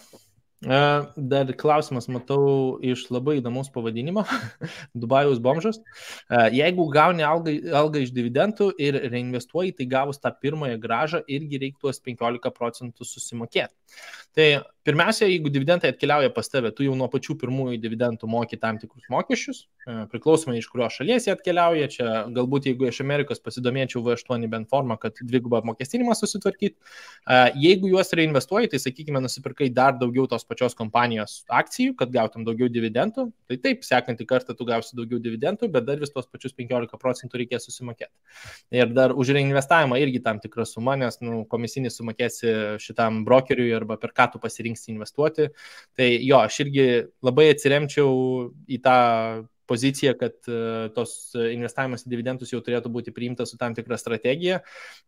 A: E, dar klausimas, matau, iš labai įdomus pavadinimo (laughs) - Dubajaus bomžas. E, jeigu gauni algą, algą iš dividendų ir reinvestuoji, tai gavus tą pirmąją gražą irgi reiktų tuos 15 procentų susimokėti. Tai pirmiausia, jeigu dividendai atkeliauja pas tave, tu jau nuo pačių pirmųjų dividendų moki tam tikrus mokesčius, e, priklausomai iš kurios šalies jie atkeliauja. Čia galbūt jeigu iš Amerikos pasidomėčiau V8 bent formą, kad dvigubą apmokestinimą susitvarkyti. E, jeigu juos reinvestuoji, tai sakykime, nusipirkai dar daugiau tos pačios kompanijos akcijų, kad gautum daugiau dividendų, tai taip, sekantį kartą tu gausi daugiau dividendų, bet dar vis tos pačius 15 procentų reikės susimokėti. Ir dar už reinvestavimą irgi tam tikra suma, nes nu, komisinis sumokėsi šitam brokeriui arba per ką tu pasirinksi investuoti. Tai jo, aš irgi labai atsiremčiau į tą poziciją, kad uh, tos investavimas į dividendus jau turėtų būti priimtas su tam tikra strategija.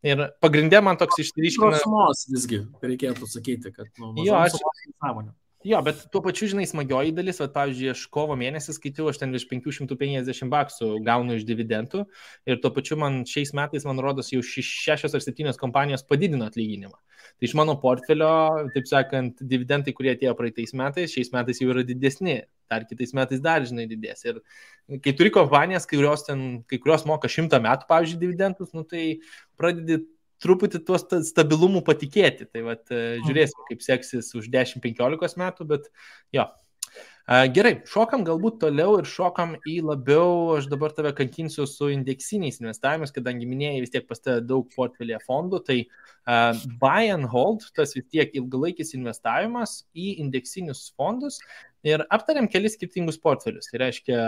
A: Ir pagrindė man toks išryškina.
B: Sumos visgi, reikėtų sakyti, kad nu,
A: jo, aš. Jo, bet tuo pačiu, žinai, smagioji dalis, va, pavyzdžiui, aš kovo mėnesį skaičiau, aš ten virš 550 baksų gaunu iš dividendų ir tuo pačiu man šiais metais, man rodos, jau šešios ar septynios kompanijos padidino atlyginimą. Tai iš mano portfelio, taip sakant, dividendai, kurie atėjo praeitais metais, šiais metais jau yra didesni, dar kitais metais dar, žinai, didės. Ir kai turi kompanijas, kai kurios, ten, kai kurios moka šimtą metų, pavyzdžiui, dividendus, nu, tai pradedi truputį tuos stabilumų patikėti. Tai vat, žiūrėsim, kaip seksis už 10-15 metų, bet jo, Gerai, šokam galbūt toliau ir šokam į labiau, aš dabar tave kankinsiu su indeksiniais investavimais, kadangi minėjai vis tiek pas tave daug portfelėje fondų, tai uh, buy and hold, tas vis tiek ilgalaikis investavimas į indeksinius fondus ir aptariam kelis skirtingus portfelius. Tai reiškia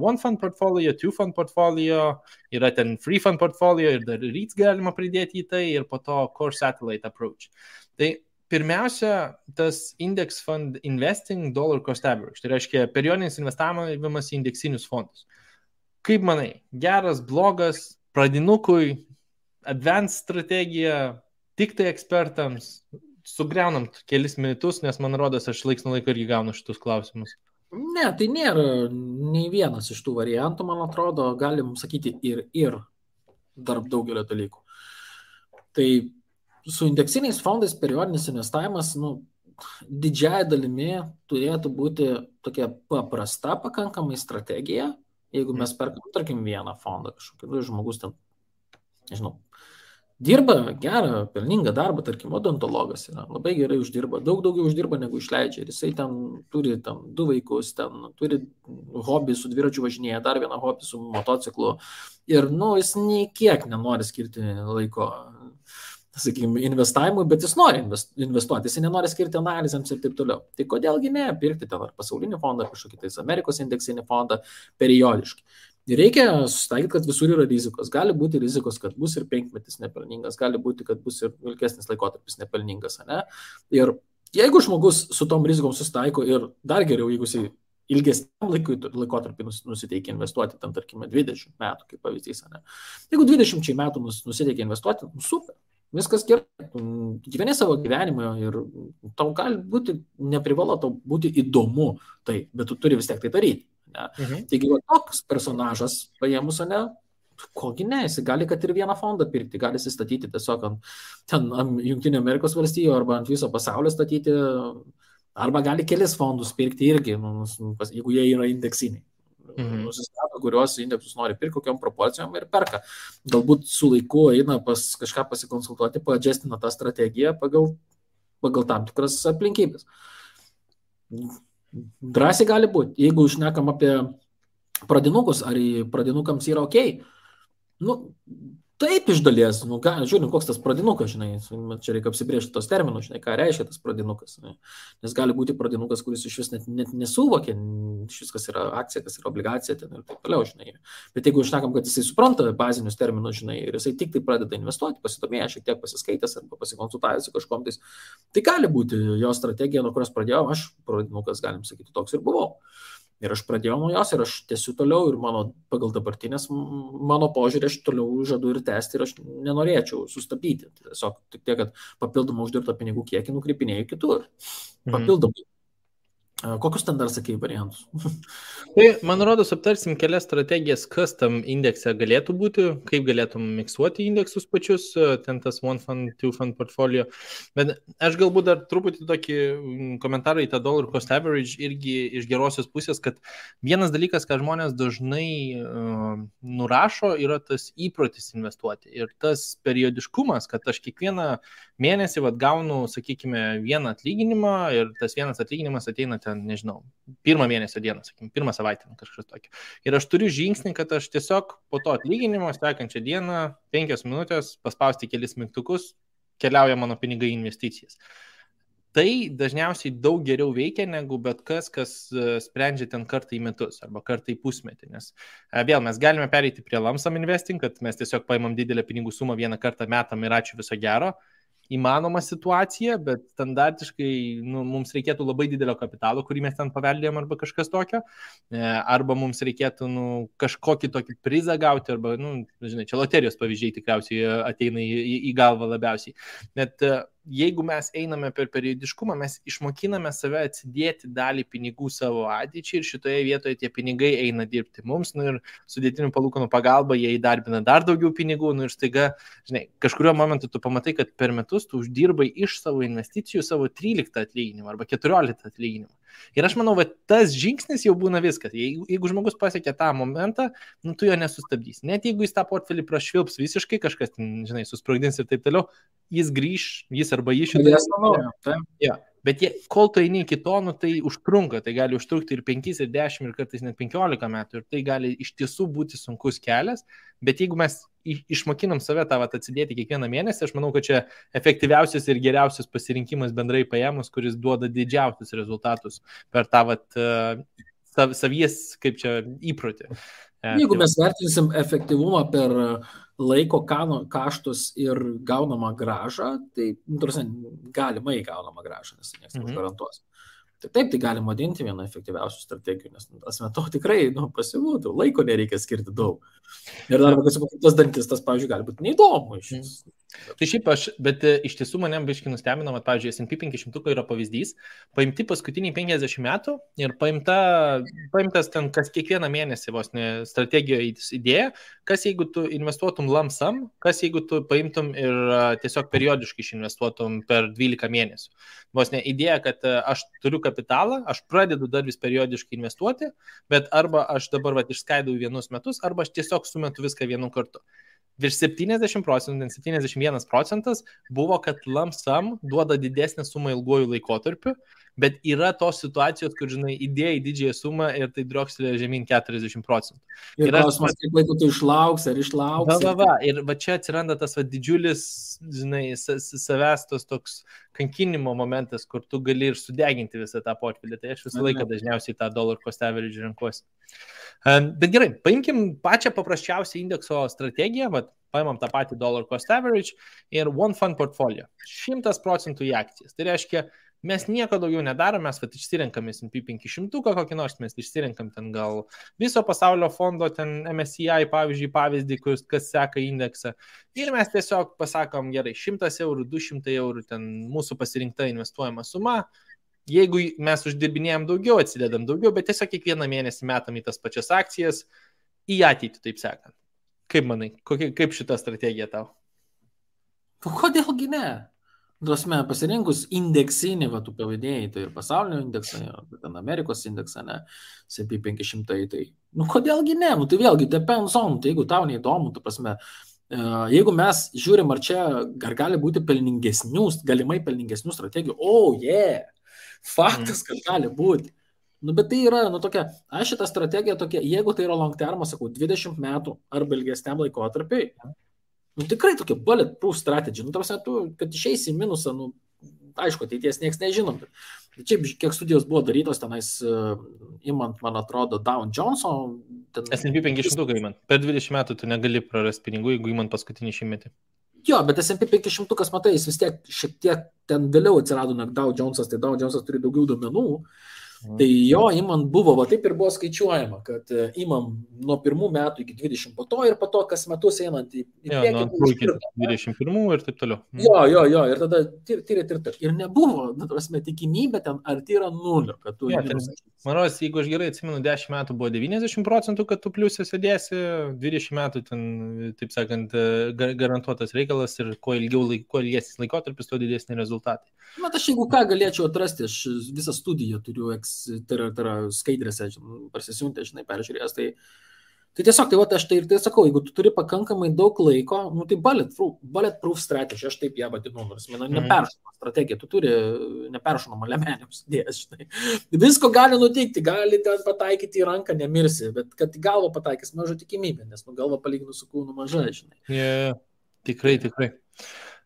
A: one fund portfolio, two fund portfolio, yra ten free fund portfolio ir dar REITs galima pridėti į tai ir po to core satellite approach. Tai Pirmiausia, tas index fund investing dollar cost average, tai reiškia periodinis investavimas į indeksinius fondus. Kaip manai, geras, blogas, pradinukui, advanced strategija, tik tai ekspertams, sugriaunam kelis mitus, nes man rodos, aš laiks nuo laiko irgi gaunu šitus klausimus.
B: Ne, tai nėra nei vienas iš tų variantų, man atrodo, galim sakyti ir ir tarp daugelio dalykų. Tai su indeksiniais fondais periodinis investavimas, nu, didžiai dalimi turėtų būti tokia paprasta pakankamai strategija, jeigu mes perkam, tarkim, vieną fondą kažkokį, nu, žmogus ten, nežinau, dirba gerą, pelningą darbą, tarkim, odontologas yra, labai gerai uždirba, daug daugiau uždirba negu išleidžia ir jisai ten turi ten du vaikus, ten turi hobį su dviračiu važinėje, dar vieną hobį su motociklu ir, nu, jis nei kiek nenori skirti laiko sakykime, investavimui, bet jis nori investuoti, jis nenori skirti analizėms ir taip toliau. Tai kodėlgi ne, pirkti ten ar pasaulinį fondą, ar kažkokį tais Amerikos indeksinį fondą periodiškai. Ir reikia susitaikyti, kad visur yra rizikos. Gali būti rizikos, kad bus ir penkmetis nepelningas, gali būti, kad bus ir ilgesnis laikotarpis nepelningas. Ne? Ir jeigu žmogus su tom rizikom susitaiko ir dar geriau, jeigu jisai ilgesniam laikui, laikotarpį nusiteikia investuoti, ten tarkime 20 metų, kaip pavyzdys, ne? Jeigu 20 metų nusiteikia investuoti, nu, super, Viskas gerai, gyveni savo gyvenimą ir tau gali būti, neprivalo tau būti įdomu tai, bet tu turi vis tiek tai daryti. Ne? Mhm. Taigi, va, toks personažas paėmus, ne, kogi ne, jis gali, kad ir vieną fondą pirkti, gali įsistatyti tiesiog ant, ten, Junktinio Amerikos valstijų arba ant viso pasaulio statyti, arba gali kelis fondus pirkti irgi, nu, jeigu jie yra indeksiniai mhm. nusistato, kuriuos indeksus nori pirkti, kokiam proporcijom ir perka. Galbūt su laiku eina pas kažką pasikonsultuoti, paadžestina tą strategiją pagal, pagal tam tikras aplinkybės. Drąsiai gali būti, jeigu išnekam apie pradinukus, ar pradinukams yra ok, nu, Taip, iš dalies, nu, ką, žiūrim, koks tas pradinukas, žinai, čia reikia apsibriežti tos terminus, žinai, ką reiškia tas pradinukas. Ne? Nes gali būti pradinukas, kuris iš vis net, net nesuvokia, šis kas yra akcija, kas yra obligacija ten ir taip toliau, žinai. Bet jeigu išnekam, kad jisai supranta bazinius terminus, žinai, ir jisai tik tai pradeda investuoti, pasidomėjęs, šiek tiek pasiskaitęs arba pasikonsultavęs su kažkom, tais, tai gali būti jo strategija, nuo kurios pradėjau, aš pradinukas, galim sakyti, toks ir buvau. Ir aš pradėjau nuo jos ir aš tęsiu toliau ir mano, pagal dabartinės mano požiūrį aš toliau žadu ir tęsti ir aš nenorėčiau sustabdyti. Tiesiog tik tiek, kad papildomą uždirbtą pinigų kiekį nukreipinėjau kitur. Mhm. Kokius ten dar sakai variantus? (laughs)
A: tai, man rodos, aptarsim kelias strategijas, kas tam indekse galėtų būti, kaip galėtum miksuoti indeksus pačius, ten tas one fund, two fund portfolio. Bet aš galbūt dar truputį tokį komentarą į tą dollar cost average irgi iš gerosios pusės, kad vienas dalykas, ką žmonės dažnai uh, nurašo, yra tas įprotis investuoti. Ir tas periodiškumas, kad aš kiekvieną mėnesį vat, gaunu, sakykime, vieną atlyginimą ir tas vienas atlyginimas ateina ten ten, nežinau, pirmą mėnesio dieną, sakykim, pirmą savaitę, kažkas tokio. Ir aš turiu žingsnį, kad aš tiesiog po to atlyginimo, sekančią dieną, penkias minutės, paspausti kelis mygtukus, keliauja mano pinigai investicijas. Tai dažniausiai daug geriau veikia negu bet kas, kas e, sprendžia ten kartą į metus arba kartą į pusmetį. Nes e, vėl mes galime pereiti prie lamsam investing, kad mes tiesiog paimam didelę pinigų sumą vieną kartą metam ir ačiū viso gero įmanoma situacija, bet standartiškai nu, mums reikėtų labai didelio kapitalo, kurį mes ten paveldėjom arba kažkas tokio, e, arba mums reikėtų nu, kažkokį tokį prizą gauti, arba, nu, žinai, čia loterijos pavyzdžiai tikriausiai ateina į, į, į galvą labiausiai. Bet uh, jeigu mes einame per periodiškumą, mes išmokiname save atsidėti dalį pinigų savo ateičiai ir šitoje vietoje tie pinigai eina dirbti mums, nu ir sudėtinių palūkanų pagalba jie įdarbina dar daugiau pinigų, nu ir staiga, žinai, kažkurio momentu tu pamatai, kad per metus tu uždirbai iš savo investicijų savo 13 atlyginimą arba 14 atlyginimą. Ir aš manau, kad tas žingsnis jau būna viskas. Jeigu, jeigu žmogus pasiekia tą momentą, nu, tu jo nesustabdys. Net jeigu jis tą portfelį prašvilps visiškai, kažkas, žinai, susprogdins ir taip toliau, jis grįž, jis arba jis šitą. Ja. Bet jie, kol tu eini iki to, nu, tai užtrunka, tai gali užtrukti ir 5, ir 10, ir kartais net 15 metų. Ir tai gali iš tiesų būti sunkus kelias. Bet jeigu mes išmokinam save tą vat, atsidėti kiekvieną mėnesį, aš manau, kad čia efektyviausias ir geriausias pasirinkimas bendrai paėmus, kuris duoda didžiausius rezultatus per tą vat, sav, savies, kaip čia, įprotį.
B: E, jeigu tai mes vertinsim efektyvumą per laiko kano, kaštus ir gaunamą gražą, tai, nu, tarsi, galimai gaunamą gražą, nes niekas mhm. negarantuos. Tai taip, tai galima vadinti vieną efektyviausių strategijų, nes nu, asmeto tikrai nu, pasibūtų, laiko nereikia skirti daug. Ir dar, kad tas dantis, tas, pavyzdžiui, gali būti neįdomu iš vis.
A: Tai šiaip aš, bet e, iš tiesų mane biškai nustebino, kad, pavyzdžiui, SP 500 yra pavyzdys, paimti paskutiniai 50 metų ir paimta, paimtas ten kas kiekvieną mėnesį vos ne strategijoje idėja, kas jeigu tu investuotum lamsam, kas jeigu tu paimtum ir tiesiog periodiškai išinvestuotum per 12 mėnesių. Vos ne idėja, kad e, aš turiu kapitalą, aš pradedu dar vis periodiškai investuoti, bet arba aš dabar va, išskaidau vienus metus, arba aš tiesiog sumetu viską vienu kartu virš 70 procentų, 71 procentas buvo, kad lamsam duoda didesnę sumą ilguoju laikotarpiu, bet yra tos situacijos, kur, žinai, įdėjai didžiąją sumą ir tai drokselė žemyn 40 procentų.
B: Ir klausimas, kiek laiko tu išlauks ar išlauks.
A: Va, va, va. Ir va čia atsiranda tas va, didžiulis, žinai, savęs tos toks kankinimo momentas, kur tu gali ir sudeginti visą tą portfelį. Tai aš visą laiką dažniausiai tą dollar cost average renkuosi. Bet gerai, paimkim pačią paprasčiausią indekso strategiją, vat, paimam tą patį dollar cost average ir one fund portfolio. 100 procentų į akcijas. Tai reiškia, mes nieko daugiau nedarom, mes vat, išsirenkam S&P 500 kokį nors, mes išsirenkam ten gal viso pasaulio fondo, ten MSCI pavyzdžiui, pavyzdį, kus, kas seka indeksą. Ir mes tiesiog pasakom, gerai, 100 eurų, 200 eurų, ten mūsų pasirinkta investuojama suma, Jeigu mes uždirbinėjom daugiau, atsidedam daugiau, bet tiesiog kiekvieną mėnesį metam į tas pačias akcijas, į ateitį, taip sakant. Kaip manai, kokia, kaip šita strategija tau?
B: Kodėlgi ne? Duosme, pasirinkus indeksinį, va, tu pavadėjai, tai ir pasaulinio indeksą, ir ten Amerikos indeksą, ne, SP 500, tai, nu, kodėlgi ne, nu, tai vėlgi, depends on, tai jeigu tau neįdomu, tu prasme, jeigu mes žiūrim, ar čia, ar gali būti pelningesnių, galimai pelningesnių strategijų, o, oh, yeah, Faktas, kad gali būti. Nu, bet tai yra, nu, tokia, aš šitą strategiją tokia, jeigu tai yra long term, sakau, 20 metų arba ilgesniam laikotarpiai, nu, tikrai tokia bulletproof strategija. Nu, tarsi, tu, kad išeisi į minusą, nu, aišku, ateities niekas nežinom. Bet čia, kiek studijos buvo darytos tenais, uh, imant, man atrodo, Dow Johnson.
A: Ten... S&P 500 imant. Per 20 metų tu negali prarasti pinigų, jeigu imant paskutinį šimtmetį.
B: Jo, bet SMP 500, kas matai, jis vis tiek šiek tiek ten vėliau atsirado Dow Jonesas, tai Dow Jonesas turi daugiau duomenų. Mhm. Tai jo imant buvo, va taip ir buvo skaičiuojama, kad e, imam nuo pirmų metų iki 20 po to ir po to kas metus einant į, į
A: ja, priekį. Nuo iki 21 ir taip toliau.
B: Mhm. Jo, jo, jo, ir tada tyrėt ir taip. Ir nebuvo, na, prasme, tikimybė ten arti yra nulio, kad tu... Ja,
A: manau, jeigu aš gerai atsimenu, 10 metų buvo 90 procentų, kad tu pliusė sėdėsi, 20 metų ten, taip sakant, e, garantuotas reikalas ir kuo ilgiau, laik, kuo ilgesnis laikotarpis, tuo didesni rezultatai.
B: Na, aš jeigu ką galėčiau atrasti, aš visą studiją turiu, tai yra, tai yra skaidrėse, parsisiuntę, žinai, peržiūrėjęs, tai, tai tiesiog, tai va, aš tai ir tai sakau, jeigu tu turi pakankamai daug laiko, nu, tai bulletproof, bulletproof strategy, aš taip ją vadinu, nors, man, mhm. neperšinama strategija, tu turi neperšinamą lemenėms dėjęs, žinai. Visko gali nutikti, gali ten pataikyti į ranką, nemirsi, bet kad į galvą pataikys maža tikimybė, nes nu galva palyginus su kūnu maža, žinai.
A: Yeah, tikrai, tikrai.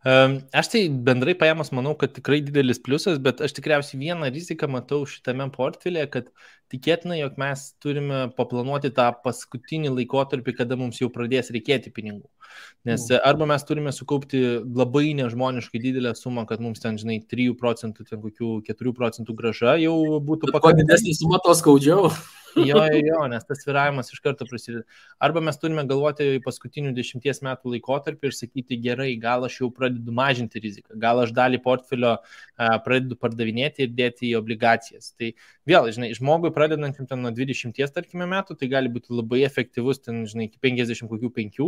A: Aš tai bendrai paėmus manau, kad tikrai didelis pliusas, bet aš tikriausiai vieną riziką matau šitame portfelėje, kad tikėtina, jog mes turime paplanuoti tą paskutinį laikotarpį, kada mums jau pradės reikėti pinigų. Nes mm. arba mes turime sukaupti labai nežmoniškai didelę sumą, kad mums ten, žinai, 3 procentų, ten kokių 4 procentų graža jau būtų
B: pakankamai. Kuo didesnė suma, to skaudžiau.
A: Jo, jo, nes tas sviravimas iš karto prasideda. Arba mes turime galvoti į paskutinių dešimties metų laikotarpį ir sakyti, gerai, gal aš jau pradedu mažinti riziką, gal aš dalį portfelio pradedu pardavinėti ir dėti į obligacijas. Tai vėl, žinai, žmogui pradedantim ten nuo 20, tarkime, metų, tai gali būti labai efektyvus, ten, žinai, iki 50 kokių 5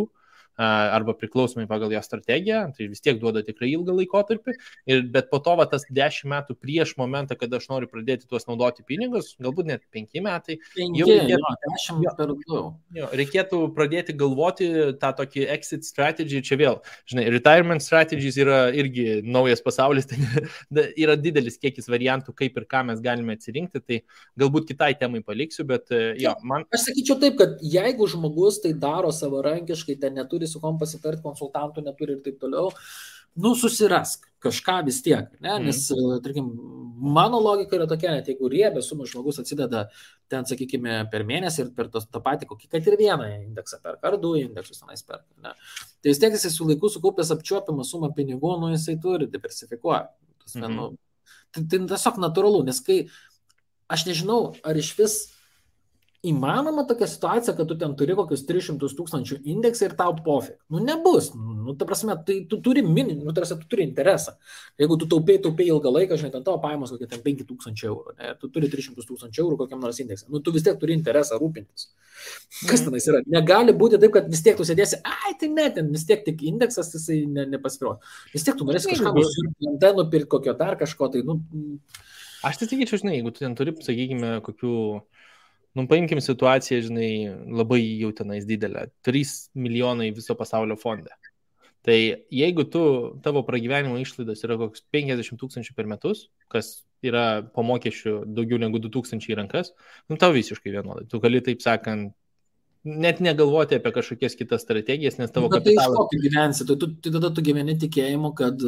A: arba priklausomai pagal jo strategiją, tai vis tiek duoda tikrai ilgą laikotarpį, ir, bet po to va, tas 10 metų prieš momentą, kada aš noriu pradėti tuos naudoti pinigus, galbūt net 5 metai,
B: 5, jau reikėtų, jo, 10 per daug.
A: Jo, reikėtų pradėti galvoti tą tokį exit strategy, čia vėl, žinai, retirement strategies yra irgi naujas pasaulis, (laughs) tai yra didelis kiekis variantų, kaip ir ką mes galime atsirinkti, tai galbūt kitai temai paliksiu, bet jo, man.
B: Aš sakyčiau taip, kad jeigu žmogus tai daro savarankiškai, ten neturi su kom pasitarti, konsultantų neturi ir taip toliau, nu susirask kažką vis tiek, ne? Mhm. nes, mm. tarkim, mano logika yra tokia, net jeigu riebė sumą žmogus atsideda ten, sakykime, per mėnesį ir per tos, tą patį, kokį, kad ir vieną indeksą perka, ar du indeksus tenais perka, ne? tai vis tiek jisai su laiku sukaupęs apčiuopiamą sumą pinigų, nu jisai turi diversifikuoti. Mm -hmm. nu, tai, tai tiesiog natūralu, nes kai aš nežinau, ar iš vis įmanoma tokia situacija, kad tu ten turi kokius 300 tūkstančių indeksą ir tau pofik. Nu, nebus. Nu, ta prasme, tai tu turi mini, nu, tarsi tu turi interesą. Jeigu tu taupiai, taupiai ilgą laiką, žinai, ten tavo pajamos kokie ten 5 tūkstančių eurų, ne, tu turi 300 tūkstančių eurų kokiam nors indeksui. Nu, tu vis tiek turi interesą rūpintis. Kas mhm. tenais yra? Negali būti taip, kad vis tiek tu sėdėsi, ai, tai ne, ten vis tiek tik indeksas, jisai ne, nepasirodė. Vis tiek tu norėsi kažką nusipirkti, nupirkti kokio dar kažko, tai, nu.
A: Aš tai sakyčiau, žinai, jeigu tu ten turi, sakykime, kokių Nu, paimkim situaciją, žinai, labai jau tenais didelę. 3 milijonai viso pasaulio fonde. Tai jeigu tu, tavo pragyvenimo išlaidos yra koks 50 tūkstančių per metus, kas yra po mokesčių daugiau negu 2000 į rankas, nu tau visiškai vienodai. Tu gali, taip sakant, net negalvoti apie kažkokias kitas strategijas, nes tavo
B: kapitalas... Tai iš ko tu gyvensi? Tai, tu, tai tada tu gyveni tikėjimu, kad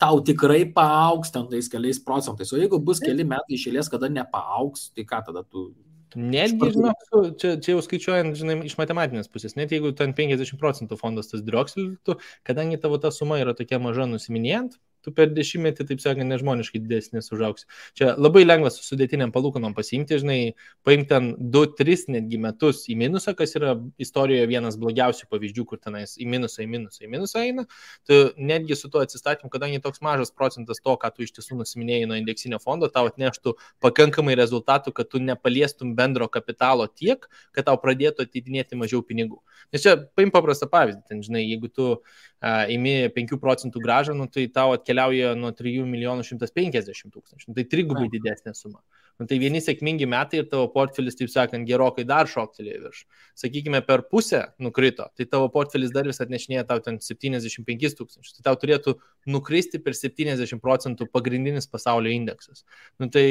B: tau tikrai paauks ten tais keliais procentais. O jeigu bus keli metai išėlės, kada nepaauks, tai ką tada tu
A: Netgi, žinok, čia, čia jau skaičiuojant, žinai, iš matematinės pusės, net jeigu ten 50 procentų fondas tas drioksiltų, kadangi tavo ta suma yra tokia maža nusiminėjant, tu per dešimtmetį, taip sakant, nežmoniškai didesnis užauks. Čia labai lengva su sudėtiniam palūkanom pasiimti, žinai, paimti ten 2-3 netgi metus į minusą, kas yra istorijoje vienas blogiausių pavyzdžių, kur tenais į minusą, į minusą, į minusą eina. Tu netgi su tuo atsistatymu, kadangi toks mažas procentas to, ką tu iš tiesų nusiminėjai nuo indeksinio fondo, tau atneštų pakankamai rezultatų, kad tu nepaliestum bendro kapitalo tiek, kad tau pradėtų atidinėti mažiau pinigų. Nes čia paim paprastą pavyzdį, ten, žinai, jeigu tu uh, imi 5 procentų gražą, nu, tai tau atkeliauja nuo 3 milijonų 150 tūkstančių. Nu, tai trigubai didesnė suma. Nu, tai vieni sėkmingi metai ir tavo portfelis, taip sakant, gerokai dar šoktelėjo virš. Sakykime, per pusę nukrito, tai tavo portfelis dar vis atnešinėja tau ten 75 tūkstančius. Tai tau turėtų nukristi per 70 procentų pagrindinis pasaulio indeksas. Nu, tai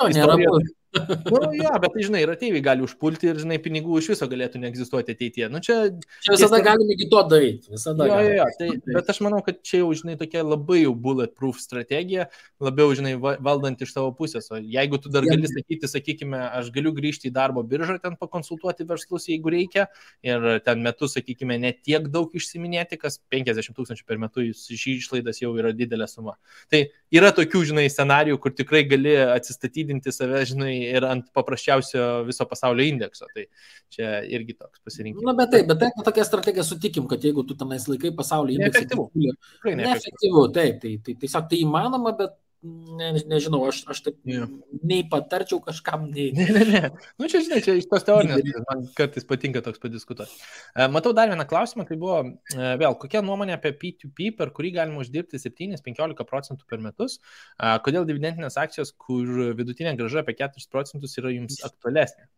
B: To nėra. Istorija,
A: nu, jo, bet tai, žinai, ir ateiviai gali užpulti ir, žinai, pinigų iš viso galėtų neegzistuoti ateityje. Nu, čia,
B: čia visada tiesa... galime iki to daryti. Visada.
A: Jo, jo, jo, tai, bet aš manau, kad čia jau, žinai, tokia labai jau bulletproof strategija, labiau, žinai, valdant iš savo pusės. O jeigu tu dar gali sakyti, sakykime, aš galiu grįžti į darbo biržą, ten pakonsultuoti verslus, jeigu reikia, ir ten metus, sakykime, net tiek daug išsiminėti, kas 50 tūkstančių per metus iš išlaidas jau yra didelė suma. Tai yra tokių, žinai, scenarijų, kur tikrai gali atsistatydinti save, žinai, ir ant paprasčiausio viso pasaulio indekso. Tai čia irgi toks pasirinkimas.
B: Na, bet taip, bet taip, tokia strategija sutikim, kad jeigu tu tenais laikai pasaulio indeksą.
A: Neefektyvu.
B: Neefektyvu, taip, tai, tai tiesiog tai įmanoma, bet ne, nežinau, aš, aš taip yeah. nei patarčiau kažkam, nei.
A: Ne, ne, ne. Nu, čia, žinai, čia iš tos teorinės, man kartais patinka toks padiskutuoti. E, matau dar vieną klausimą, tai buvo e, vėl, kokia nuomonė apie P2P, per kurį galima uždirbti 7-15 procentų per metus, e, kodėl dividendinės akcijos, kur vidutinė graža apie 4 procentus yra jums aktualesnė.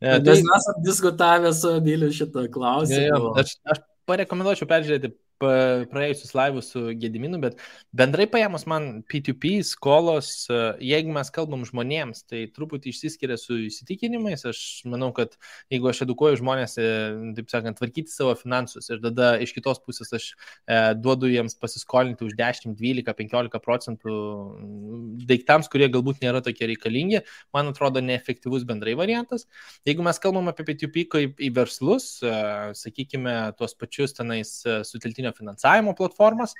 B: Tai mes esame diskutavę su Adiliu šitą klausimą. Ja, ja,
A: aš, aš parekomenduočiau peržiūrėti praėjusius laivus su Gediminu, bet bendrai paėmus man P2P skolos, e, jeigu mes kalbam žmonėms, tai truputį išsiskiria su įsitikinimais. Aš manau, kad jeigu aš edukuoju žmonės, e, taip sakant, tvarkyti savo finansus ir tada iš kitos pusės aš e, duodu jiems pasiskolinti už 10, 12, 15 procentų daiktams, kurie galbūt nėra tokie reikalingi, man atrodo neefektyvus bendrai variantas. Jeigu mes kalbam apie P2P kaip į verslus, sakykime, tuos pačius tenais e, suteltinio finansavimo platformas.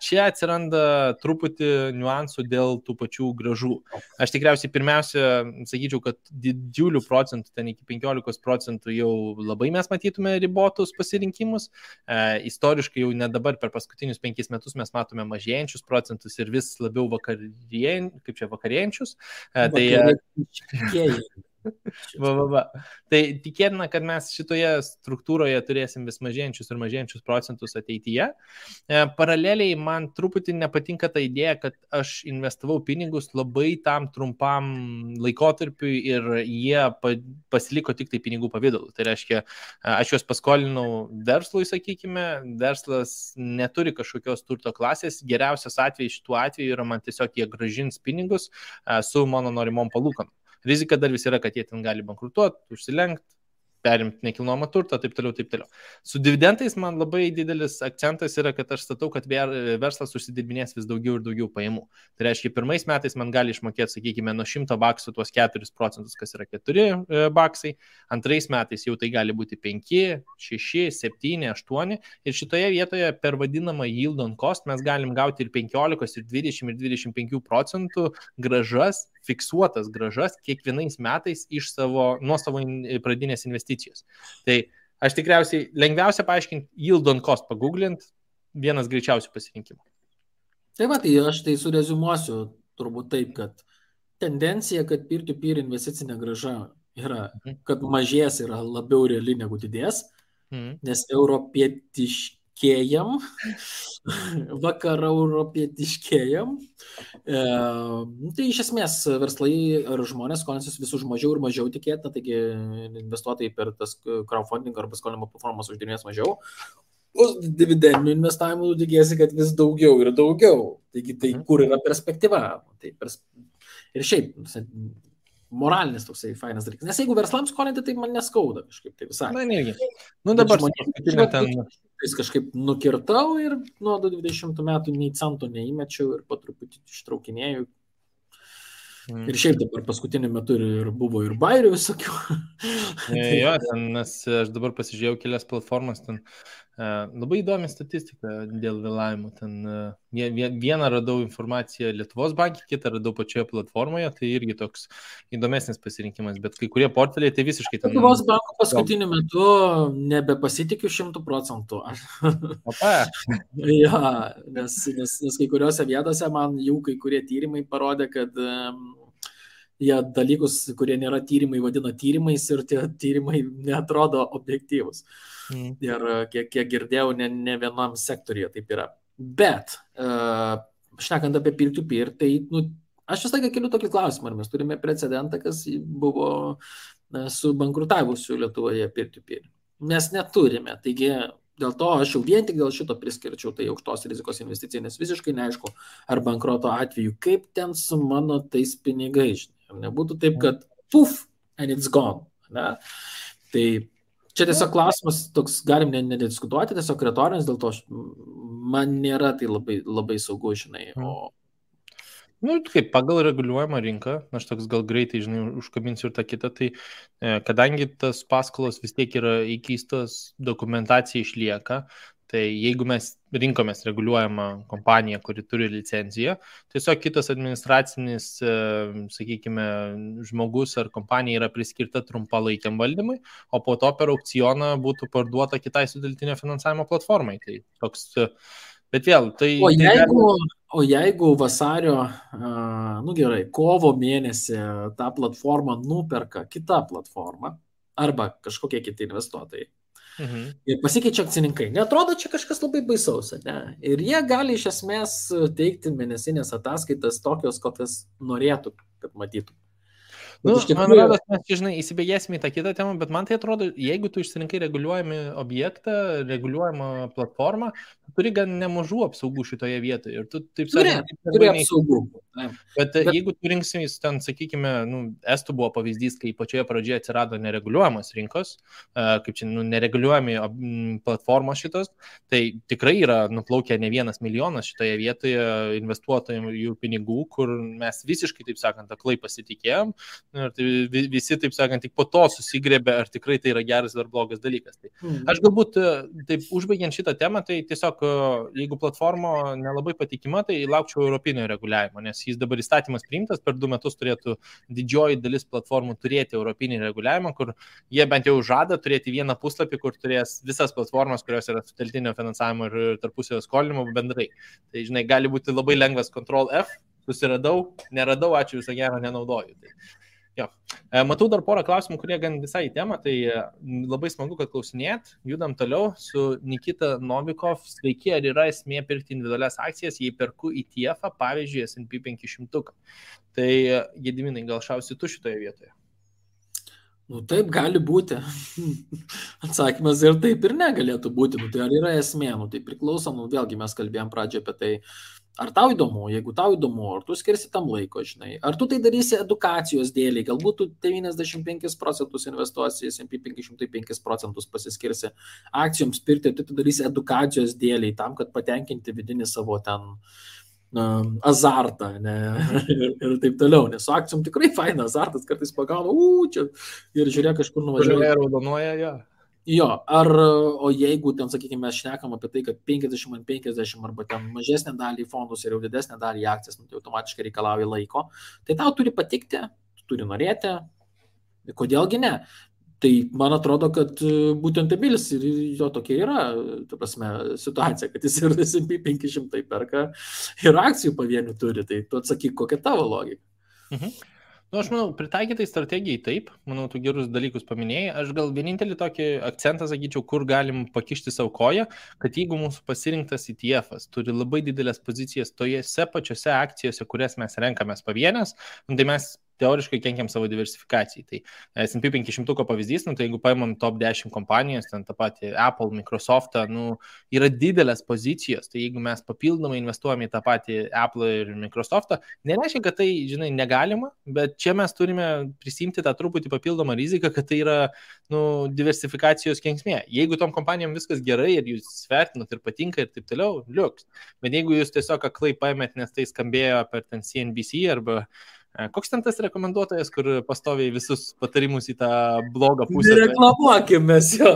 A: Čia atsiranda truputį niuansų dėl tų pačių gražų. Aš tikriausiai pirmiausia sakyčiau, kad didžiulių procentų, ten iki 15 procentų jau labai mes matytume ribotus pasirinkimus. Istoriškai jau ne dabar per paskutinius penkis metus mes matome mažėjančius procentus ir vis labiau vakarien, čia vakarėjančius. Tai, va, va, va. Tai tikėtina, kad mes šitoje struktūroje turėsim vis mažėjančius ir mažėjančius procentus ateityje. E, paraleliai man truputį nepatinka ta idėja, kad aš investavau pinigus labai tam trumpam laikotarpiu ir jie pasiliko tik tai pinigų pavydalu. Tai reiškia, aš juos paskolinau verslui, sakykime, verslas neturi kažkokios turto klasės, geriausias atvejis šituo atveju yra man tiesiog jie gražins pinigus su mano norimom palūkanom. Rizika dar vis yra, kad jie ten gali bankrutuoti, užsilenkti, perimti nekilnojamą turtą, taip toliau, taip toliau. Su dividendais man labai didelis akcentas yra, kad aš statau, kad verslas užsidirbinės vis daugiau ir daugiau pajamų. Tai reiškia, pirmais metais man gali išmokėti, sakykime, nuo 100 baksų tuos 4 procentus, kas yra 4 e, baksai, antrais metais jau tai gali būti 5, 6, 7, 8 ir šitoje vietoje per vadinamą yield on cost mes galim gauti ir 15, ir 20, ir 25 procentų gražas fiksuotas gražas kiekvienais metais iš savo, nuo savo pradinės investicijos. Tai aš tikriausiai lengviausia paaiškinti, yield on cost pagooglint, vienas greičiausių pasirinkimų.
B: Tai va, tai aš tai surezumuosiu turbūt taip, kad tendencija, kad peer-to-peer investicinė graža yra, mhm. kad mažės yra labiau reali negu didės, mhm. nes europietiški europietiškėjam, (laughs) vakarų europietiškėjam. E, tai iš esmės verslai ar žmonės skolinsis vis už mažiau ir mažiau tikėtina, taigi investuotojai per tas crowdfunding arba skolinimo platformas uždirbės mažiau. O dividendinių investavimų tikėsi, kad vis daugiau ir daugiau. Taigi tai mhm. kur yra perspektyva? Tai pers... Ir šiaip, moralinis toksai fainas dalykas. Nes jeigu verslams skolinti, tai man neskauda kažkaip tai visai.
A: Na, negi. Nu dabar žmonės,
B: ten... Vis kažkaip nukirtau ir nuo 20 metų nei centų neįmečiau ir po truputį ištraukinėjau. Mm. Ir šiaip dabar paskutiniu metu ir, ir buvo ir bairių visokių. (laughs)
A: tai... Jo, ten, nes aš dabar pasižiūrėjau kelias platformas, ten Labai įdomi statistika dėl vėlavimų. Ten vieną radau informaciją Lietuvos bankė, kitą radau pačioje platformoje, tai irgi toks įdomesnis pasirinkimas, bet kai kurie portfeliai tai visiškai ten.
B: Lietuvos banko paskutiniu metu nebepasitikiu šimtų procentų.
A: Opa. (laughs)
B: ja, nes, nes, nes kai kuriuose vietose man jau kai kurie tyrimai parodė, kad jie dalykus, kurie nėra tyrimai, vadina tyrimais ir tie tyrimai netrodo objektyvus. Mm. Ir kiek, kiek girdėjau, ne, ne vienam sektoriuje taip yra. Bet, uh, šnekant apie peer-to-peer, tai nu, aš vis laiką keliu tokį klausimą, ar mes turime precedentą, kas buvo uh, su bankrutavusiu Lietuvoje peer-to-peer. Mes neturime, taigi dėl to aš jau vien tik dėl šito priskirčiau tai aukštos rizikos investicijai, nes visiškai neaišku, ar bankroto atveju, kaip ten su mano tais pinigais. Ar nebūtų taip, kad puf, and it's gone. Ne? Tai Čia tiesiog klausimas, toks galim nediskutuoti, tiesiog retorinis, dėl to aš, man nėra tai labai, labai saugu, žinai. Mm. O...
A: Nu, kaip pagal reguliuojamą rinką, aš toks gal greitai, žinai, užkabinsiu ir tą kitą, tai e, kadangi tas paskolos vis tiek yra įkeistos, dokumentacija išlieka, Tai jeigu mes rinkomės reguliuojamą kompaniją, kuri turi licenciją, tiesiog kitas administracinis, e, sakykime, žmogus ar kompanija yra priskirta trumpalaikiam valdymui, o po to per aukcioną būtų parduota kitai sudeltinio finansavimo platformai. Tai toks, e, bet vėl, tai...
B: O tai jeigu, o jeigu vasario, nu gerai, kovo mėnesį tą platformą nuperka kita platforma arba kažkokie kiti investuotojai, Mhm. Ir pasikeičia akcininkai. Netrodo čia kažkas labai baisaus, ne? Ir jie gali iš esmės teikti mėnesinės ataskaitas tokios, kokias norėtų, kad matytų.
A: Nu, tikrųjų... Man atrodo, mes, žinai, įsibėgėsime į tą kitą temą, bet man tai atrodo, jeigu tu išsirinkai reguliuojami objektą, reguliuojamą platformą, tu turi gan nemažų apsaugų šitoje vietoje. Ir tu, taip
B: sakant, turi apsaugų.
A: Bet, bet jeigu tu rinksimės ten, sakykime, nu, Estų buvo pavyzdys, kai pačioje pradžioje atsirado nereguliuojamas rinkos, kaip čia, nu, nereguliuojami platformos šitos, tai tikrai yra nuplaukę ne vienas milijonas šitoje vietoje investuotojų pinigų, kur mes visiškai, taip sakant, aklai pasitikėjom, Ir tai visi, taip sakant, tik po to susigrėbė, ar tikrai tai yra geras ar blogas dalykas. Tai mhm. aš galbūt, e, taip užbaigiant šitą temą, tai tiesiog, e, jeigu platforma nelabai patikima, tai laukčiau europinio reguliavimo, nes jis dabar įstatymas priimtas, per du metus turėtų didžioji dalis platformų turėti europinį reguliavimą, kur jie bent jau žada turėti vieną puslapį, kur turės visas platformas, kurios yra suteltinio finansavimo ir tarpusavio skolinimo bendrai. Tai, žinai, gali būti labai lengvas Ctrl F, susiradau, neradau, ačiū visą gerą, nenaudoju. Tai Jo. E, matau dar porą klausimų, kurie gan visai į temą, tai e, labai smagu, kad klausinėt. Judam toliau su Nikita Novikov. Sveiki, ar yra esmė pirkti individualias akcijas, jei perku ETF, pavyzdžiui, SP 500. Tai e, Gediminai, gal šausi tu šitoje vietoje?
B: Nu, taip gali būti. (laughs) Atsakymas ir taip ir negalėtų būti. Nu, tai ar yra esmė? Nu, tai priklauso, nu, vėlgi mes kalbėjom pradžioje apie tai, Ar tau įdomu, jeigu tau įdomu, ar tu skirsi tam laiko, žinai, ar tu tai darysi edukacijos dėliai, galbūt tu 95 procentus investuosi, SMP 505 procentus pasiskirsi akcijoms pirkti, tu tai darysi edukacijos dėliai tam, kad patenkinti vidinį savo ten uh, azartą ne, (laughs) ir, ir taip toliau, nes su akcijom tikrai faina azartas, kartais pagauna, u, čia ir žiūrėk kažkur nuvažiuoja.
A: Raudonuoja, jo.
B: Jo, ar, o jeigu ten, sakykime, mes šnekam apie tai, kad 50 ant 50 arba ten mažesnė dalį fondus ir jau didesnė dalį akcijas, nu, tai automatiškai reikalauja laiko, tai tau turi patikti, turi norėti, kodėlgi ne. Tai man atrodo, kad e, būtent Emilis ir jo tokia yra, ta prasme, situacija, kad jis ir S&P 500 perka ir akcijų pavienių turi, tai tu atsakyk, kokia tavo logika.
A: Mhm. Nu, aš manau, pritaikytai strategijai taip, manau, tu gerus dalykus paminėjai. Aš gal vienintelį tokį akcentą sakyčiau, kur galim pakišti savo koją, kad jeigu mūsų pasirinktas ETF turi labai didelės pozicijas tojose pačiose akcijose, kurias mes renkamės pavienės, nu, tai mes teoriškai kenkiam savo diversifikacijai. Tai S&P 500 pavyzdys, nu, tai jeigu paimam top 10 kompanijas, ten tą patį Apple, Microsoft, nu, yra didelės pozicijos, tai jeigu mes papildomai investuojame į tą patį Apple ir Microsoft, nereiškia, kad tai, žinai, negalima, bet čia mes turime prisimti tą truputį papildomą riziką, kad tai yra, nu, diversifikacijos kenksmė. Jeigu tom kompanijom viskas gerai ir jūs vertinat ir patinka ir taip toliau, liuks. Bet jeigu jūs tiesiog aklai paėmėt, nes tai skambėjo per ten CNBC arba E, koks ten tas rekomenduotojas, kur pastoviai visus patarimus į tą blogą pusę?
B: Reklamuokime jo.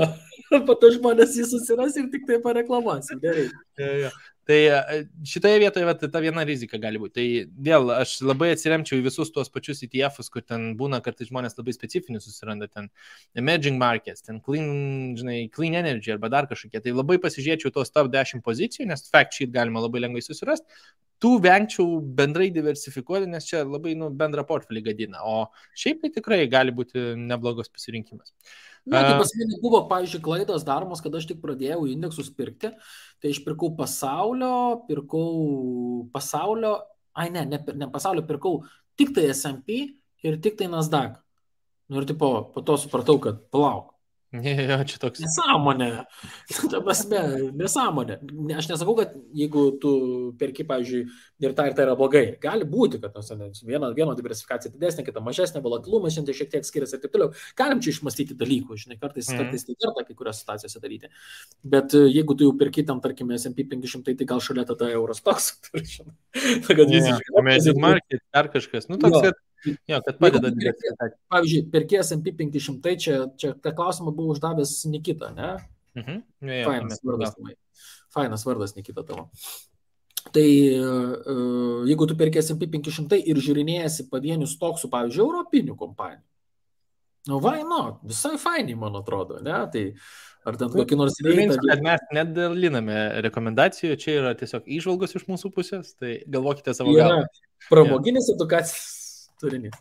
B: (laughs) Po to žmonės jį susiras ir tik tai pareklamuosim. Gerai.
A: Ja, ja. Tai e, šitoje vietoje vat, ta viena rizika gali būti. Tai vėl aš labai atsiremčiau į visus tuos pačius ETF'us, kur ten būna kartais žmonės labai specifinius susiranda, ten emerging markets, ten clean, žinai, clean energy arba dar kažkokie. Tai labai pasižiūrėčiau tos top 10 pozicijų, nes fact sheet galima labai lengvai susirasti. Tų vengčiau bendrai diversifikuoti, nes čia labai nu, bendrą portfelį gadina. O šiaip tai tikrai gali būti neblogos pasirinkimas.
B: Ne, tai pas mane buvo, pavyzdžiui, klaidos daromos, kad aš tik pradėjau indeksus pirkti, tai aš pirkau pasaulio, pirkau pasaulio, ai ne, ne, ne pasaulio, pirkau tik tai SMP ir tik tai Nasdaq. Nu ir tipo, po to supratau, kad palauk, (laughs)
A: Jo, čia toks.
B: Nesąmonė. (laughs) Ta prasme, nesąmonė. Aš nesakau, kad jeigu tu perki, pavyzdžiui, ir tai ir tai yra blogai. Gali būti, kad nors, viena, viena diversifikacija didesnė, kita mažesnė, volatilumas šiandien šiek tiek skiriasi ir taip toliau. Galim čia išmastyti dalykų, žinai, kartais, mm. kartais tai verta kai kurios situacijose daryti. Bet e, jeigu tu jau perki tam, tarkime, SP 500, tai gal šalia tada euros toks. (laughs) žinai, kad
A: žino. Amazing market, dar kažkas. Nu, toks, kad Jo, kad padeda
B: diversifikacija. Pavyzdžiui, perkės MP 500, čia, čia tą klausimą buvo uždavęs Nikita, ne? Mhm. Ja, ja, Fainas vardas. Fainas vardas Nikita tavo. Tai uh, jeigu tu perkės MP 500 ir žiūrinėjasi pavienius toksų, pavyzdžiui, europinių kompanijų, nu, vai, nu, visai fainiai, man atrodo, ne? Tai ar ten kokį nors
A: reitą. Kad mes nedaliname rekomendacijų, čia yra tiesiog išvalgos iš mūsų pusės, tai galvokite savo galvą.
B: Pramoginis ja. edukacijos turinys.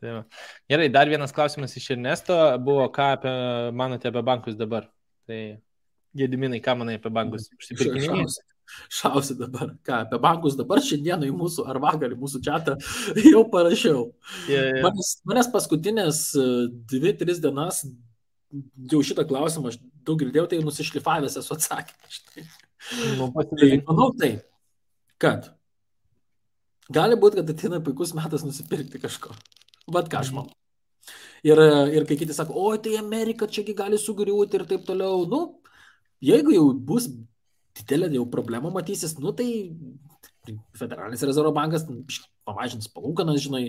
A: Tai va. Gerai, dar vienas klausimas iš Ernesto buvo, ką apie, manote apie bankus dabar. Tai Gediminai, ką manai apie bankus?
B: Užsipirkinėjimus? Šausi dabar. Ką, apie bankus dabar šiandieną į mūsų, ar vakar į mūsų čatą (laughs) jau parašiau. Yeah, yeah. Manęs, manęs paskutinės 2-3 e, dienas jau šitą klausimą aš daug girdėjau, tai nusišlifavęs esu atsakymą. (laughs) Nu, tai, manau tai, kad Gali būti, kad ateina puikus metas nusipirkti kažko. Vat ką aš manau. Ir, ir kai kiti sako, oi, tai Amerika čiagi gali sugriūti ir taip toliau. Nu, jeigu jau bus didelė jau problema matysis, nu tai Federalinis rezervo bankas pamažins palūkanas, žinai,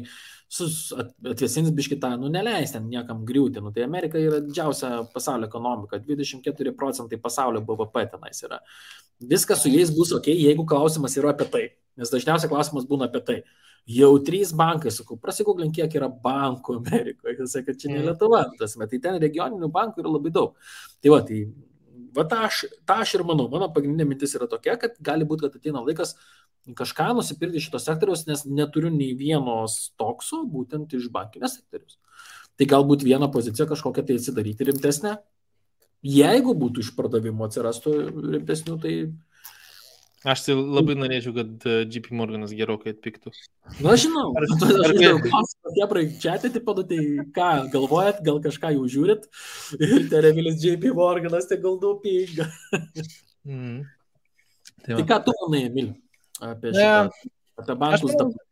B: atvesins biškitą, nu neleis ten niekam griūti. Nu, tai Amerika yra didžiausia pasaulio ekonomika, 24 procentai pasaulio BVP tenais yra. Viskas su jais bus ok, jeigu klausimas yra apie tai. Nes dažniausiai klausimas būna apie tai. Jau trys bankai, sakau, prasigūglink, kiek yra bankų Amerikoje. Jis sakė, čia ne mm. Lietuva, tas, bet tai ten regioninių bankų yra labai daug. Tai va, tai va tą aš, tą aš ir manau. Mano pagrindinė mintis yra tokia, kad gali būti, kad ateina laikas kažką nusipirkti šito sektoriaus, nes neturiu nei vienos tokso būtent iš bankinės sektoriaus. Tai galbūt vieną poziciją kažkokią tai atsidaryti rimtesnę. Jeigu būtų iš pardavimo atsirastų rimtesnių, tai
A: Aš tai labai norėčiau, kad e, JP Morganas gerokai atpiktų.
B: Na, žinau, ar, (laughs) aš žinau, kokie praeikčiate, tipo, nu, tai ką, galvojat, gal kažką jau žiūrit (laughs) ir Terevilis JP Morganas, tai gal du pinga. mm. Tai, tai ką tu manai, Emil, apie šitą, apie bankus dabar?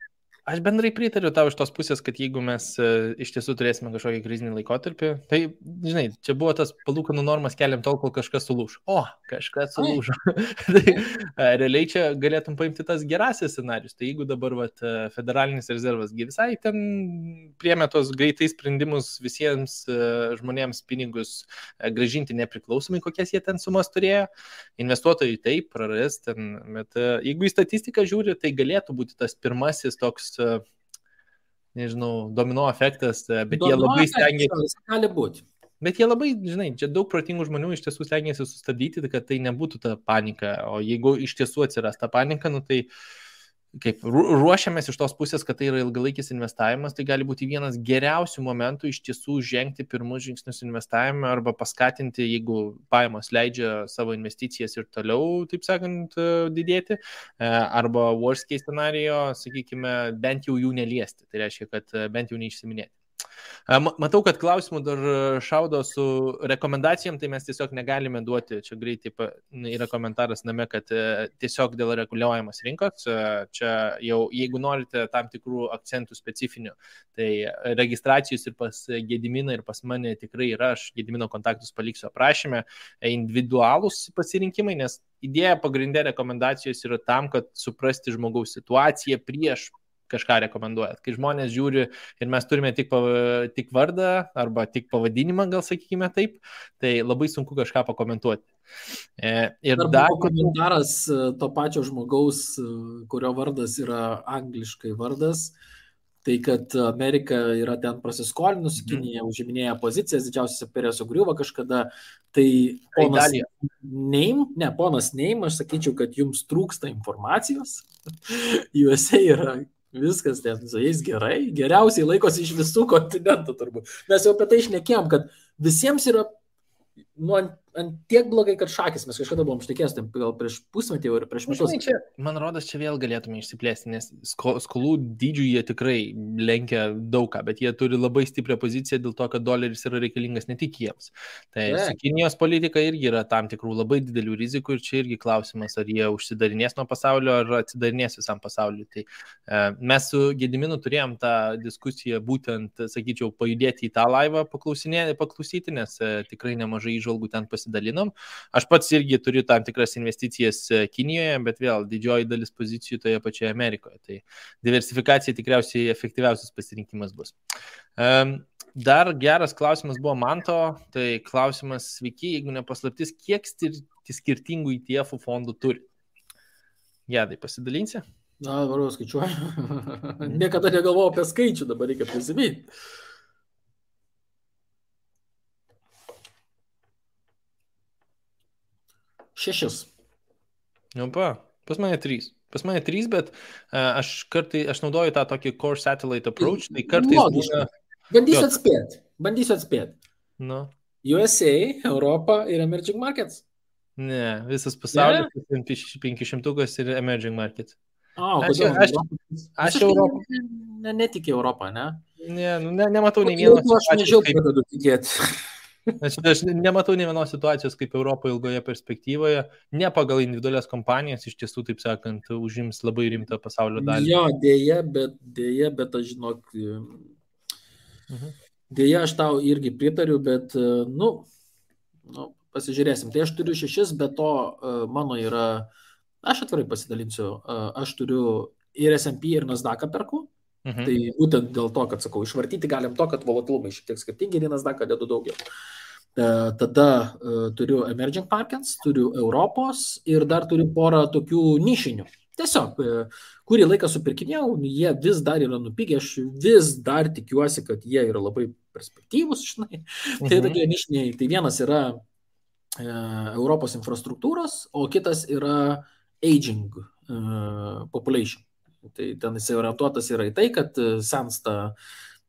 A: Aš bendrai pritariu tau iš tos pusės, kad jeigu mes uh, iš tiesų turėsime kažkokį krizinį laikotarpį, tai, žinai, čia buvo tas palūkanų normas keliam tol, kol kažkas sulūž. O, kažkas sulūžo. (laughs) tai uh, realiai čia galėtum paimti tas gerasis scenarius. Tai jeigu dabar vat, federalinis rezervas visai ten priemė tos greitai sprendimus visiems žmonėms pinigus gražinti nepriklausomai, kokias jie ten sumas turėjo, investuotojai taip praras ten. Bet jeigu į statistiką žiūri, tai galėtų būti tas pirmasis toks E, nežinau, domino efektas, e, bet domino jie labai stengiasi.
B: Gali būti.
A: Bet jie labai, žinai, čia daug protingų žmonių iš tiesų stengiasi sustabdyti, kad tai nebūtų ta panika, o jeigu iš tiesų atsiras ta panika, nu tai uh, kaip ruošiamės iš tos pusės, kad tai yra ilgalaikis investavimas, tai gali būti vienas geriausių momentų iš tiesų žengti pirmus žingsnius investavime arba paskatinti, jeigu pajamos leidžia savo investicijas ir toliau, taip sakant, didėti, e, arba worst case scenario, sakykime, bent jau jų neliesti. Tai reiškia, kad bent jau neišsiminėti. Matau, kad klausimų dar šaudo su rekomendacijom, tai mes tiesiog negalime duoti. Čia greitai yra komentaras name, kad e, tiesiog dėl reguliuojamos rinkos. E, čia jau, jeigu norite tam tikrų akcentų specifinių, tai registracijos ir pas Gediminą, ir pas mane tikrai yra, aš Gedimino kontaktus paliksiu aprašymę, individualūs pasirinkimai, nes idėja pagrindė rekomendacijos yra tam, kad suprasti žmogaus situaciją prieš kažką rekomenduojat. Kai žmonės žiūri ir mes turime tik, pav tik vardą arba tik pavadinimą, gal sakykime taip, tai labai sunku kažką pakomentuoti.
B: E, ir Dar dar komentaras e, to pačio žmogaus, e, kurio vardas yra angliškai vardas. Tai kad Amerika yra ten prasiskolinusi, mm. Kinija užiminėja pozicijas, didžiausias imperijos sugriuvo kažkada. Tai ponas Neim, ne, ponas Neim, aš sakyčiau, kad jums trūksta informacijos. (laughs) Juose yra Viskas ten su jais gerai, geriausiai laikosi iš visų kontinentų turbūt. Mes jau apie tai išnekėjom, kad visiems yra nu, ant, ant tiek blogai, kad šakis, mes kažkada buvom štikės, gal prieš pusmetį ir prieš metus.
A: Žinai, čia, man rodos, čia vėl galėtume išsiplėsti, nes skolų dydžių jie tikrai lenkia daugą, bet jie turi labai stiprią poziciją dėl to, kad doleris yra reikalingas ne tik jiems. Tai ne. Kinijos politika irgi yra tam tikrų labai didelių rizikų ir čia irgi klausimas, ar jie užsidarinės nuo pasaulio, ar atsidarinės visam pasauliu. Tai e, mes su Gediminu turėjom tą diskusiją būtent, sakyčiau, pajudėti į tą laivą, paklausyti, nes e, tikrai nemažai išvalgų ten pasidalinom. Aš pats irgi turiu tam tikras investicijas e, Kinijoje, bet vėl didžioji dalis pozicijų toje pačioje Amerikoje. Tai diversifikacija tikriausiai efektyviausias pasirinkimas bus. Um, Dar geras klausimas buvo Manto, tai klausimas, sveiki, jeigu nepaslaptis, kiek skirtingų ETF fondų turi? Gedai, pasidalinsi?
B: Na, varu skaičiuoju. (laughs) Niekada negalvojau apie skaičių, dabar reikia prisiminti. Šešis.
A: Nu, pa, pas mane trys. Pas mane trys, bet uh, aš kartai, aš naudoju tą tokį core satellite approach, tai kartais...
B: Logiška. Būna... Bandysiu atspėti. Bandysiu atspėti.
A: Nu.
B: USA, Europa ir emerging markets.
A: Ne, visas pasaulis, ne? 500 ir emerging markets.
B: A, aš, aš, aš, aš Europą. Ne, netikiu Europą, ne?
A: Ne, nu, ne, nematau nei vieno.
B: Aš mažiau pradedu tikėti.
A: Aš, aš nematau ne vienos situacijos, kaip Europo ilgoje perspektyvoje, ne pagal individualias kompanijas, iš tiesų, taip sakant, užims labai rimtą pasaulio dalį.
B: Jo, dėja, bet, dėja, bet aš žinok, mhm. dėja, aš tau irgi pritariu, bet, nu, nu, pasižiūrėsim. Tai aš turiu šešis, bet to mano yra, aš atvirai pasidalinsiu, aš turiu ir SP, ir Nasdaq perku. Mhm. Tai būtent dėl to, kad, sakau, išvartyti galim to, kad volatilumai šiek tiek skirtingi, vienas daką dedu daugiau. E, tada uh, turiu emerging markets, turiu Europos ir dar turiu porą tokių nišinių. Tiesiog, uh, kurį laiką supirkinėjau, jie vis dar yra nupigę, aš vis dar tikiuosi, kad jie yra labai perspektyvus, žinai. Tai mhm. Tai tokie nišiniai, tai vienas yra uh, Europos infrastruktūros, o kitas yra aging uh, population. Tai ten jisai orientuotas yra į tai, kad sensta uh,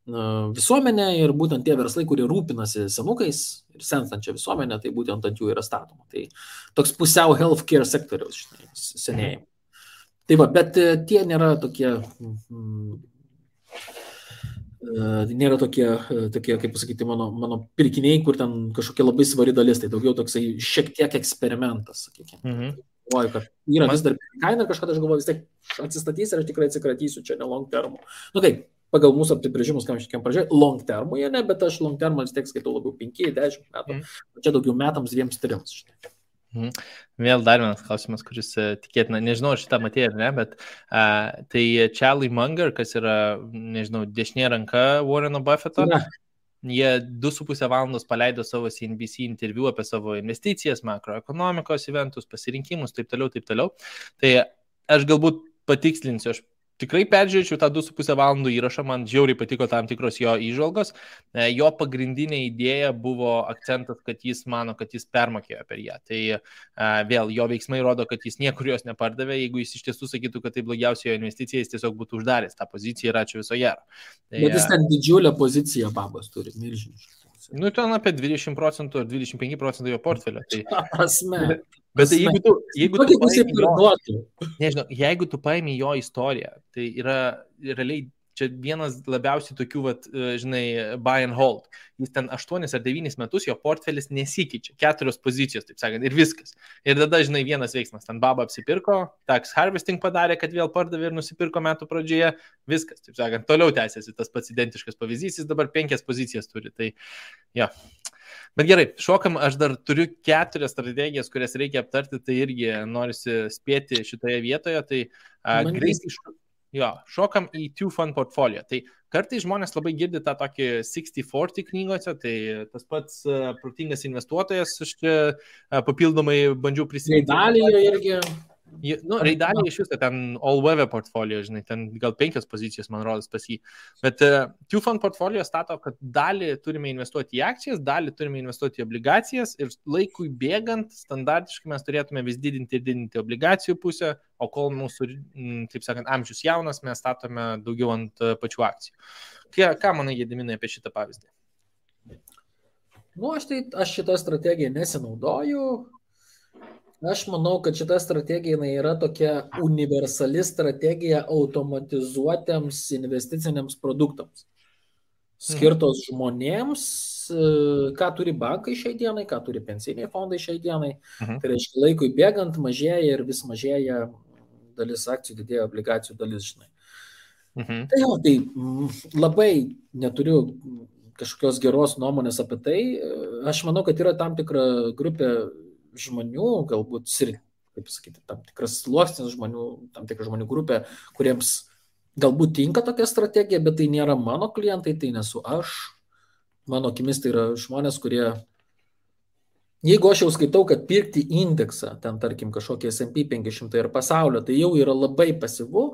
B: visuomenė ir būtent tie verslai, kurie rūpinasi senukais ir senstančią visuomenę, tai būtent ant jų yra statoma. Tai toks pusiau healthcare sektoriaus žinai, senėjimo. Tai va, bet tie nėra tokie mm, nėra tokie, tokie kaip pasakyti, mano, mano pirkiniai, kur ten kažkokia labai svari dalis, tai daugiau toksai šiek tiek eksperimentas, sakykime. Mhm. Galvoju, kad yra vis dar kaina, kažkada aš galvoju, vis tiek atsistatys ir aš tikrai atsikratysiu čia ne long term. Nu kaip, pagal mūsų apibrėžimus, kam šiandien pradžioje, long termų jie ne, bet aš long termą vis tiek skaitau labiau 5-10 metų. Mhm. Čia daugiau metams, dviems, trims. Štai.
A: Mhm. Vėl dar vienas klausimas, kuris e, tikėtina, nežinau, šitą matė ar ne, bet uh, tai Charlie Munger, kas yra, nežinau, dešinė ranka Warreno Buffeto, ne. Jie 2,5 valandos paleido savo CNBC interviu apie savo investicijas, makroekonomikos eventus, pasirinkimus, taip toliau, taip toliau. Tai aš galbūt patikslinsiu, aš tikrai peržiūrėčiau tą 2,5 valandų įrašą, man žiauriai patiko tam tikros jo įžvalgos. E, jo pagrindinė idėja buvo akcentas, kad jis mano, kad jis permokėjo per ją. Tai e, vėl jo veiksmai rodo, kad jis niekur jos nepardavė. Jeigu jis iš tiesų sakytų, kad tai blogiausia jo investicija, jis tiesiog būtų uždaręs tą poziciją ir ačiū viso gero.
B: Tai, Bet jis ten didžiulę poziciją babos turi, milžinišką.
A: Nu, ten apie 20 procentų ar 25 procentų jo portfelio. Tai... (laughs)
B: Prasme.
A: Bet tai jeigu tu, jeigu
B: tu, paimi jo,
A: nežinau, jeigu tu paimi jo istoriją, tai yra realiai čia vienas labiausiai tokių, vat, e, žinai, buy and hold. Jis ten 8 ar 9 metus, jo portfelis nesikeičia, keturios pozicijos, taip sakant, ir viskas. Ir tada, žinai, vienas veiksmas, ten baba apsipirko, tax harvesting padarė, kad vėl pardavė ir nusipirko metų pradžioje, viskas, taip sakant, toliau tęsiasi tas pats identiškas pavyzdys, jis dabar penkias pozicijas turi. Tai, ja. Bet gerai, šokam, aš dar turiu keturias strategijas, kurias reikia aptarti, tai irgi norisi spėti šitoje vietoje. Tai uh, greitai iš... Jo, šokam į Two Fund portfolio. Tai kartais žmonės labai girdi tą tokį 60-40 knygose, tai tas pats uh, protingas investuotojas, aš čia uh, papildomai bandžiau prisiminti.
B: Italijoje irgi.
A: Nu, Raidalį iš viso ten all weather portfolio, žinai, ten gal penkios pozicijos, man rodos, pas jį. Bet uh, e, Q-Fund portfolio stato, kad dalį turime investuoti į akcijas, dalį turime investuoti į obligacijas ir laikui bėgant, standartiškai mes turėtume vis didinti ir didinti obligacijų pusę, o kol mūsų, taip sakant, amžius jaunas, mes statome daugiau ant uh, pačių akcijų. Ką, ką manai, Gediminai, apie šitą pavyzdį?
B: Nu, aš, tai, aš šitą strategiją nesinaudoju, Aš manau, kad šita strategija yra tokia universali strategija automatizuotiems investiciniams produktams. Skirtos mhm. žmonėms, e, ką turi bankai šiai dienai, ką turi pensiniai fondai šiai dienai. Mhm. Tai reiškia, laikui bėgant mažėja ir vis mažėja dalis akcijų, didėja obligacijų dalis, žinai. Mhm. Tai jau, tai labai neturiu kažkokios geros nuomonės apie tai. Aš manau, kad yra tam tikra grupė žmonių, galbūt, kaip sakyti, tam tikras sluoksnis žmonių, tam tikra žmonių grupė, kuriems galbūt tinka tokia strategija, bet tai nėra mano klientai, tai nesu aš. Mano akimis tai yra žmonės, kurie Jeigu aš jau skaitau, kad pirkti indeksą, ten tarkim kažkokį SP 500 ir pasaulio, tai jau yra labai pasivu,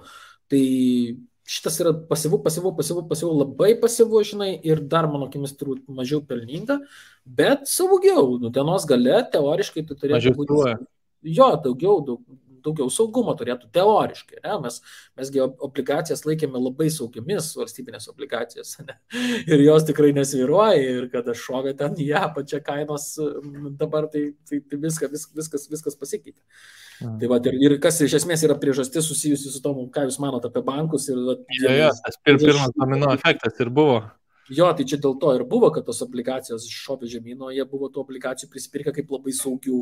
B: tai šitas yra pasivu, pasivu, pasivu, pasivu, labai pasivu, žinai, ir dar mano akimis turbūt mažiau pelninga, bet saugiau, nu, dienos gale teoriškai tu turėtum būti. Jo, daugiau, daug, daugiau saugumo turėtų teoriškai. Ne? Mes, mesgi obligacijas laikėme labai saugiamis valstybinės obligacijas. (laughs) Ne? Ir jos tikrai nesviruoja ir kada šoga ten į ją pačią kainos dabar, tai, tai, tai viskas, vis, viskas, viskas pasikeitė. Mm. Tai va, ir, ir kas iš esmės yra priežastis susijusi su tomu, ką jūs manote apie bankus. Ir,
A: jo, jo, tas pir, pirmas domino efektas ir buvo.
B: Jo, tai čia dėl to ir buvo, kad tos obligacijos šovė žemyno, jie buvo tų obligacijų prisipirkę kaip labai saugių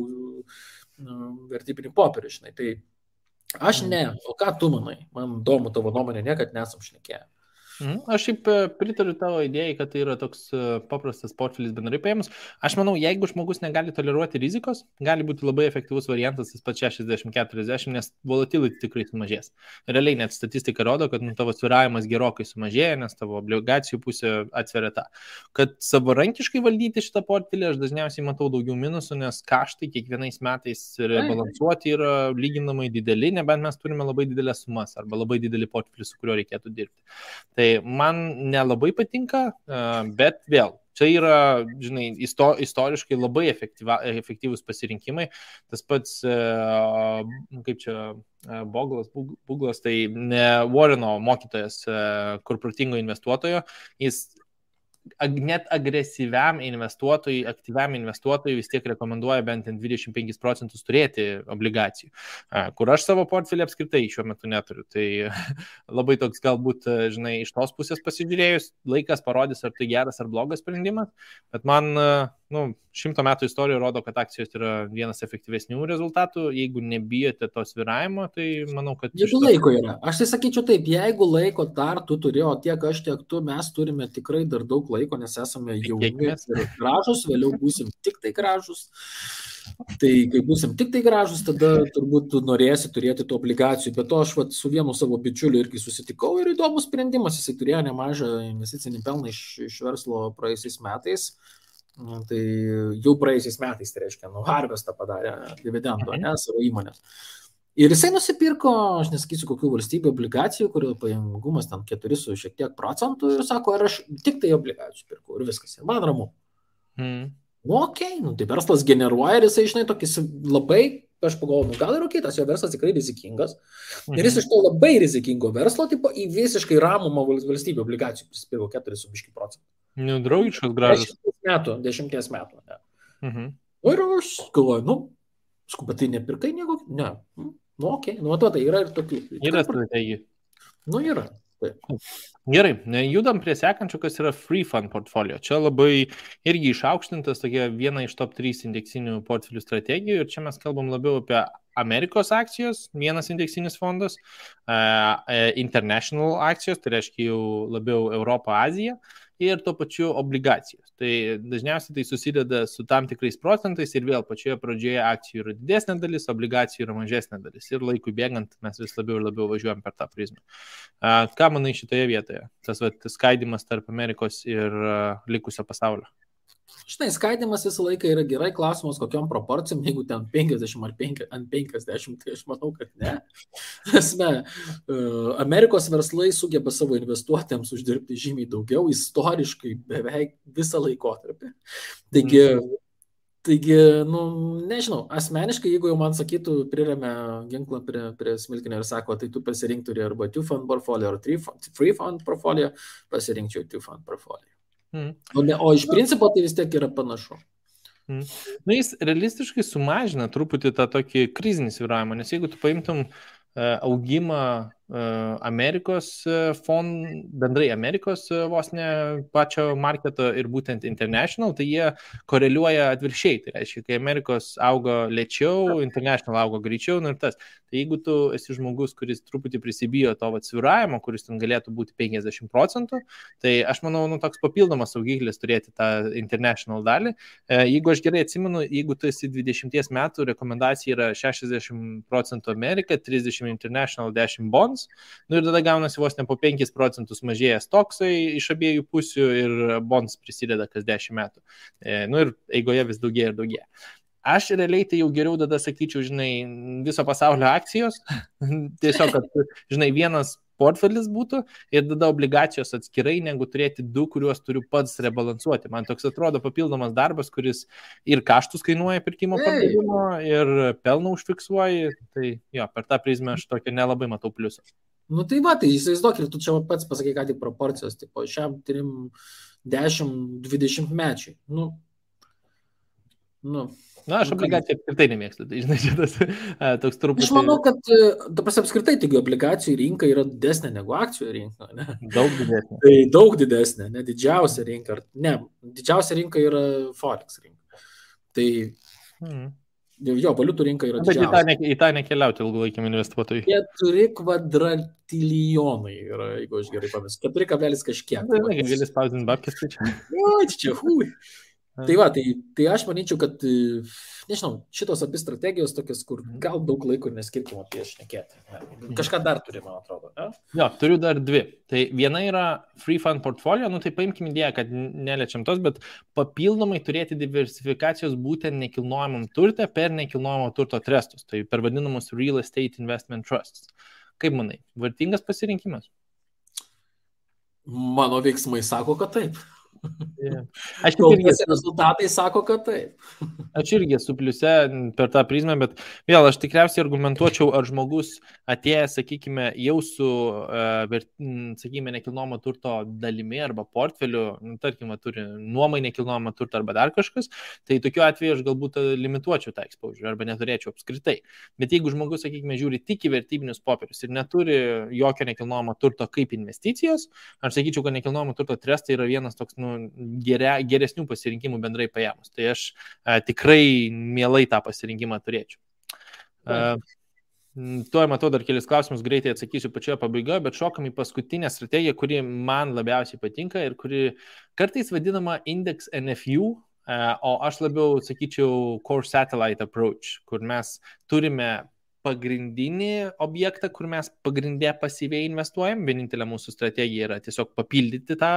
B: nu, vertybinių popierių, žinai. Tai aš ne, o ką tu manai? Man įdomu tavo nuomonė, niekad nesam šnekėję.
A: Mhm. Aš šiaip e, pritariu tavo idėjai, kad tai yra toks e, paprastas portfelis bendrai paėmus. Aš manau, jeigu žmogus negali toleruoti rizikos, gali būti labai efektyvus variantas tas pats 60-40, nes volatility tikrai sumažės. Realiai net statistika rodo, kad nu, tavo sviravimas gerokai sumažėja, nes tavo obligacijų pusė atsveria tą. Kad savarankiškai valdyti šitą portfelį aš dažniausiai matau daugiau minusų, nes kaštai kiekvienais metais balansuoti yra lyginamai dideli, nebent mes turime labai didelės sumas arba labai didelį portfelį, su kuriuo reikėtų dirbti. Tai man nelabai patinka, bet vėl, Čia yra, žinai, isto, istoriškai labai efektyvūs pasirinkimai. Tas pats, e, kaip čia, Boglas, Buglas, tai Warreno mokytojas, kur protingo investuotojo, jis net agresyviam investuotojui, aktyviam investuotojui vis tiek rekomenduoja bent 25 procentus turėti obligacijų, kur aš savo portfelį apskritai šiuo metu neturiu. Tai (laughs) labai toks galbūt, žinai, iš tos pusės pasižiūrėjus, laikas parodys, ar tai geras ar blogas sprendimas, bet man nu, šimto metų istorija rodo, kad akcijos yra vienas efektyvesnių rezultatų. Jeigu nebijote to sviravimo, tai manau, kad...
B: Jeigu šitą... laiko yra. Aš tai sakyčiau taip, jeigu laiko dar tu turi, o tiek aš, tiek tu, mes turime tikrai dar daug laiko, nes esame jauni ir gražus, vėliau būsim tik tai gražus. Tai kai būsim tik tai gražus, tada turbūt tu norėsi turėti tų obligacijų. Bet to aš vat, su vienu savo bičiuliu irgi susitikau ir įdomus sprendimas. Jisai turėjo nemažą investicinį pelną iš, iš verslo praėjusiais metais. Nu, tai jau praėjusiais metais, tai reiškia, nu, Harvestą padarė dividendų, ne, savo įmonės. Ir jisai nusipirko, aš nesakysiu, kokių valstybių obligacijų, kurio pajėgumas ten 4 su šiek tiek procentų ir sako, ar aš tik tai obligacijų pirkau ir viskas, ir man ramu. Mm. Nu, ok, nu, tai verslas generuoja ir jisai, žinai, tokis labai, aš pagalvoju, nu, gal ir ok, tas jo verslas tikrai rizikingas. Mhm. Ir jis iš to labai rizikingo verslo, tipo, į visiškai ramumą valstybių obligacijų prisipirko 4,5 procentų.
A: Nu, draugiškas gražus.
B: Dešimties metų, dešimties metų. Ne. Mhm. Nu, ir aš galvoju, nu, skuba, tai nepirkai nieko, ne. Nu, okei, okay. nu, to, tai yra ir tokių.
A: Yra strategija.
B: Nu, yra. Taip.
A: Gerai, judam prie sekančio, kas yra Free Fund portfolio. Čia labai irgi išaukštintas tokia viena iš top 3 indeksinių portfelių strategijų ir čia mes kalbam labiau apie Amerikos akcijos, vienas indeksinis fondas, uh, International akcijos, tai reiškia jau labiau Europą, Aziją ir tuo pačiu obligacijos. Tai dažniausiai tai susideda su tam tikrais procentais ir vėl pačioje pradžioje akcijų yra didesnė dalis, obligacijų yra mažesnė dalis ir laikui bėgant mes vis labiau ir labiau važiuojam per tą prizmę. Ką manai šitoje vietoje? Tas vat, skaidimas tarp Amerikos ir likusio pasaulio.
B: Štai skaidimas visą laiką yra gerai klausimas, kokiam proporcijom, jeigu ten 50 ar 5, ant 50, tai aš manau, kad ne. Esme, Amerikos verslai sugeba savo investuotėms uždirbti žymiai daugiau, istoriškai beveik visą laikotarpį. Taigi, mm. Taigi, nu, nežinau, asmeniškai, jeigu jau man sakytų, priremia ginklą prie, prie smilkinio ir sako, tai tu pasirink turi arba two fund portfolio, ar free fund portfolio, pasirinkčiau two fund portfolio. Mm. O, ne, o iš principo tai vis tiek yra panašu.
A: Mm. Na, jis realistiškai sumažina truputį tą tokį krizinį sviravimą, nes jeigu tu paimtum uh, augimą Amerikos e, fond, bendrai Amerikos e, vos ne pačio marketo ir būtent international, tai jie koreliuoja atvirkščiai. Tai reiškia, kai Amerikos augo lėčiau, international augo greičiau, nu ir tas. Tai jeigu tu esi žmogus, kuris truputį prisibijo to atsviravimo, kuris ten galėtų būti 50 procentų, tai aš manau, nu toks papildomas saugiklis turėti tą international dalį. E, jeigu aš gerai atsimenu, jeigu tu esi 20 metų, rekomendacija yra 60 procentų Amerika, 30 international, 10 bonds bonds. Nu ir tada gaunasi vos ne po 5 procentus mažėja stoksai iš abiejų pusių ir bonds prisideda kas 10 metų. E, nu ir eigoje vis daugėja ir daugėja. Aš realiai tai jau geriau tada sakyčiau, žinai, viso pasaulio akcijos. (laughs) Tiesiog, kad, žinai, vienas portfelis būtų ir tada obligacijos atskirai, negu turėti du, kuriuos turiu pats rebalansuoti. Man toks atrodo papildomas darbas, kuris ir kaštus kainuoja pirkimo pardavimo, ir pelną užfiksuoji. Tai jo, per tą prizmę aš tokio nelabai matau pliusą.
B: Nu tai va, tai įsivaizduok, ir tu čia pats pasakai, ką tik proporcijos, tipo, šiam turim 10-20 mečiai. Nu, nu,
A: Na, aš obligacijų apskritai nemėgstu, tai žinai, (laughs) šitas toks truputį.
B: Aš manau, kad, dabar apskritai, taigi obligacijų rinka yra didesnė negu akcijų rinka. Ne?
A: Daug didesnė.
B: Tai daug didesnė, ne didžiausia rinka. Ne, didžiausia rinka yra Forex rinka. Tai hmm. jo, valiutų rinka yra didžiausia.
A: Bet į tą, ne, į tą nekeliauti ilgalaikiam investuotojui.
B: 4 kvadratilijonai yra, jeigu aš gerai pamėsiu. 4 kablelis kažkiek.
A: Na, tai gali spausdinti babkės, tai čia.
B: O, čia, hui. Tai va, tai, tai aš manyčiau, kad, e, nežinau, šitos abi strategijos tokias, kur mhm. gal daug laiko neskirkim apie šnekėti. Mhm. Kažką dar turi, man atrodo. Ne?
A: Jo, turiu dar dvi. Tai viena yra Free Fund portfolio, nu tai paimkim idėją, kad neliečiam tos, bet papildomai turėti diversifikacijos būtent nekilnojamam turtę per nekilnojamo turto trestus, tai per vadinamus Real Estate Investment Trusts. Kaip manai, vertingas pasirinkimas?
B: Mano veiksmai sako, kad taip. (laughs)
A: Yeah. Aš irgi,
B: kas rezultatai sako, kad taip. (laughs)
A: aš irgi esu pliuse per tą prizmę, bet vėl aš tikriausiai argumentuočiau, ar žmogus atėjęs, sakykime, jau su, uh, sakykime, nekilnojamo turto dalimi arba portfeliu, nu, tarkime, turi nuomai nekilnojamo turto arba dar kažkas, tai tokiu atveju aš galbūt limituočiau tą exposure arba neturėčiau apskritai. Bet jeigu žmogus, sakykime, žiūri tik į vertybinius popierius ir neturi jokio nekilnojamo turto kaip investicijos, aš sakyčiau, kad nekilnojamo turto trestai yra vienas toks, nu, geria, geresnių pasirinkimų bendrai paėmus. Tai aš a, tikrai mielai tą pasirinkimą turėčiau. A, Tuo matau dar kelias klausimus, greitai atsakysiu pačioje pabaigoje, bet šokam į paskutinę strategiją, kuri man labiausiai patinka ir kuri kartais vadinama Index NFU, o aš labiau sakyčiau Core Satellite Approach, kur mes turime pagrindinį objektą, kur mes pagrindę pasyviai investuojam. Vienintelė mūsų strategija yra tiesiog papildyti tą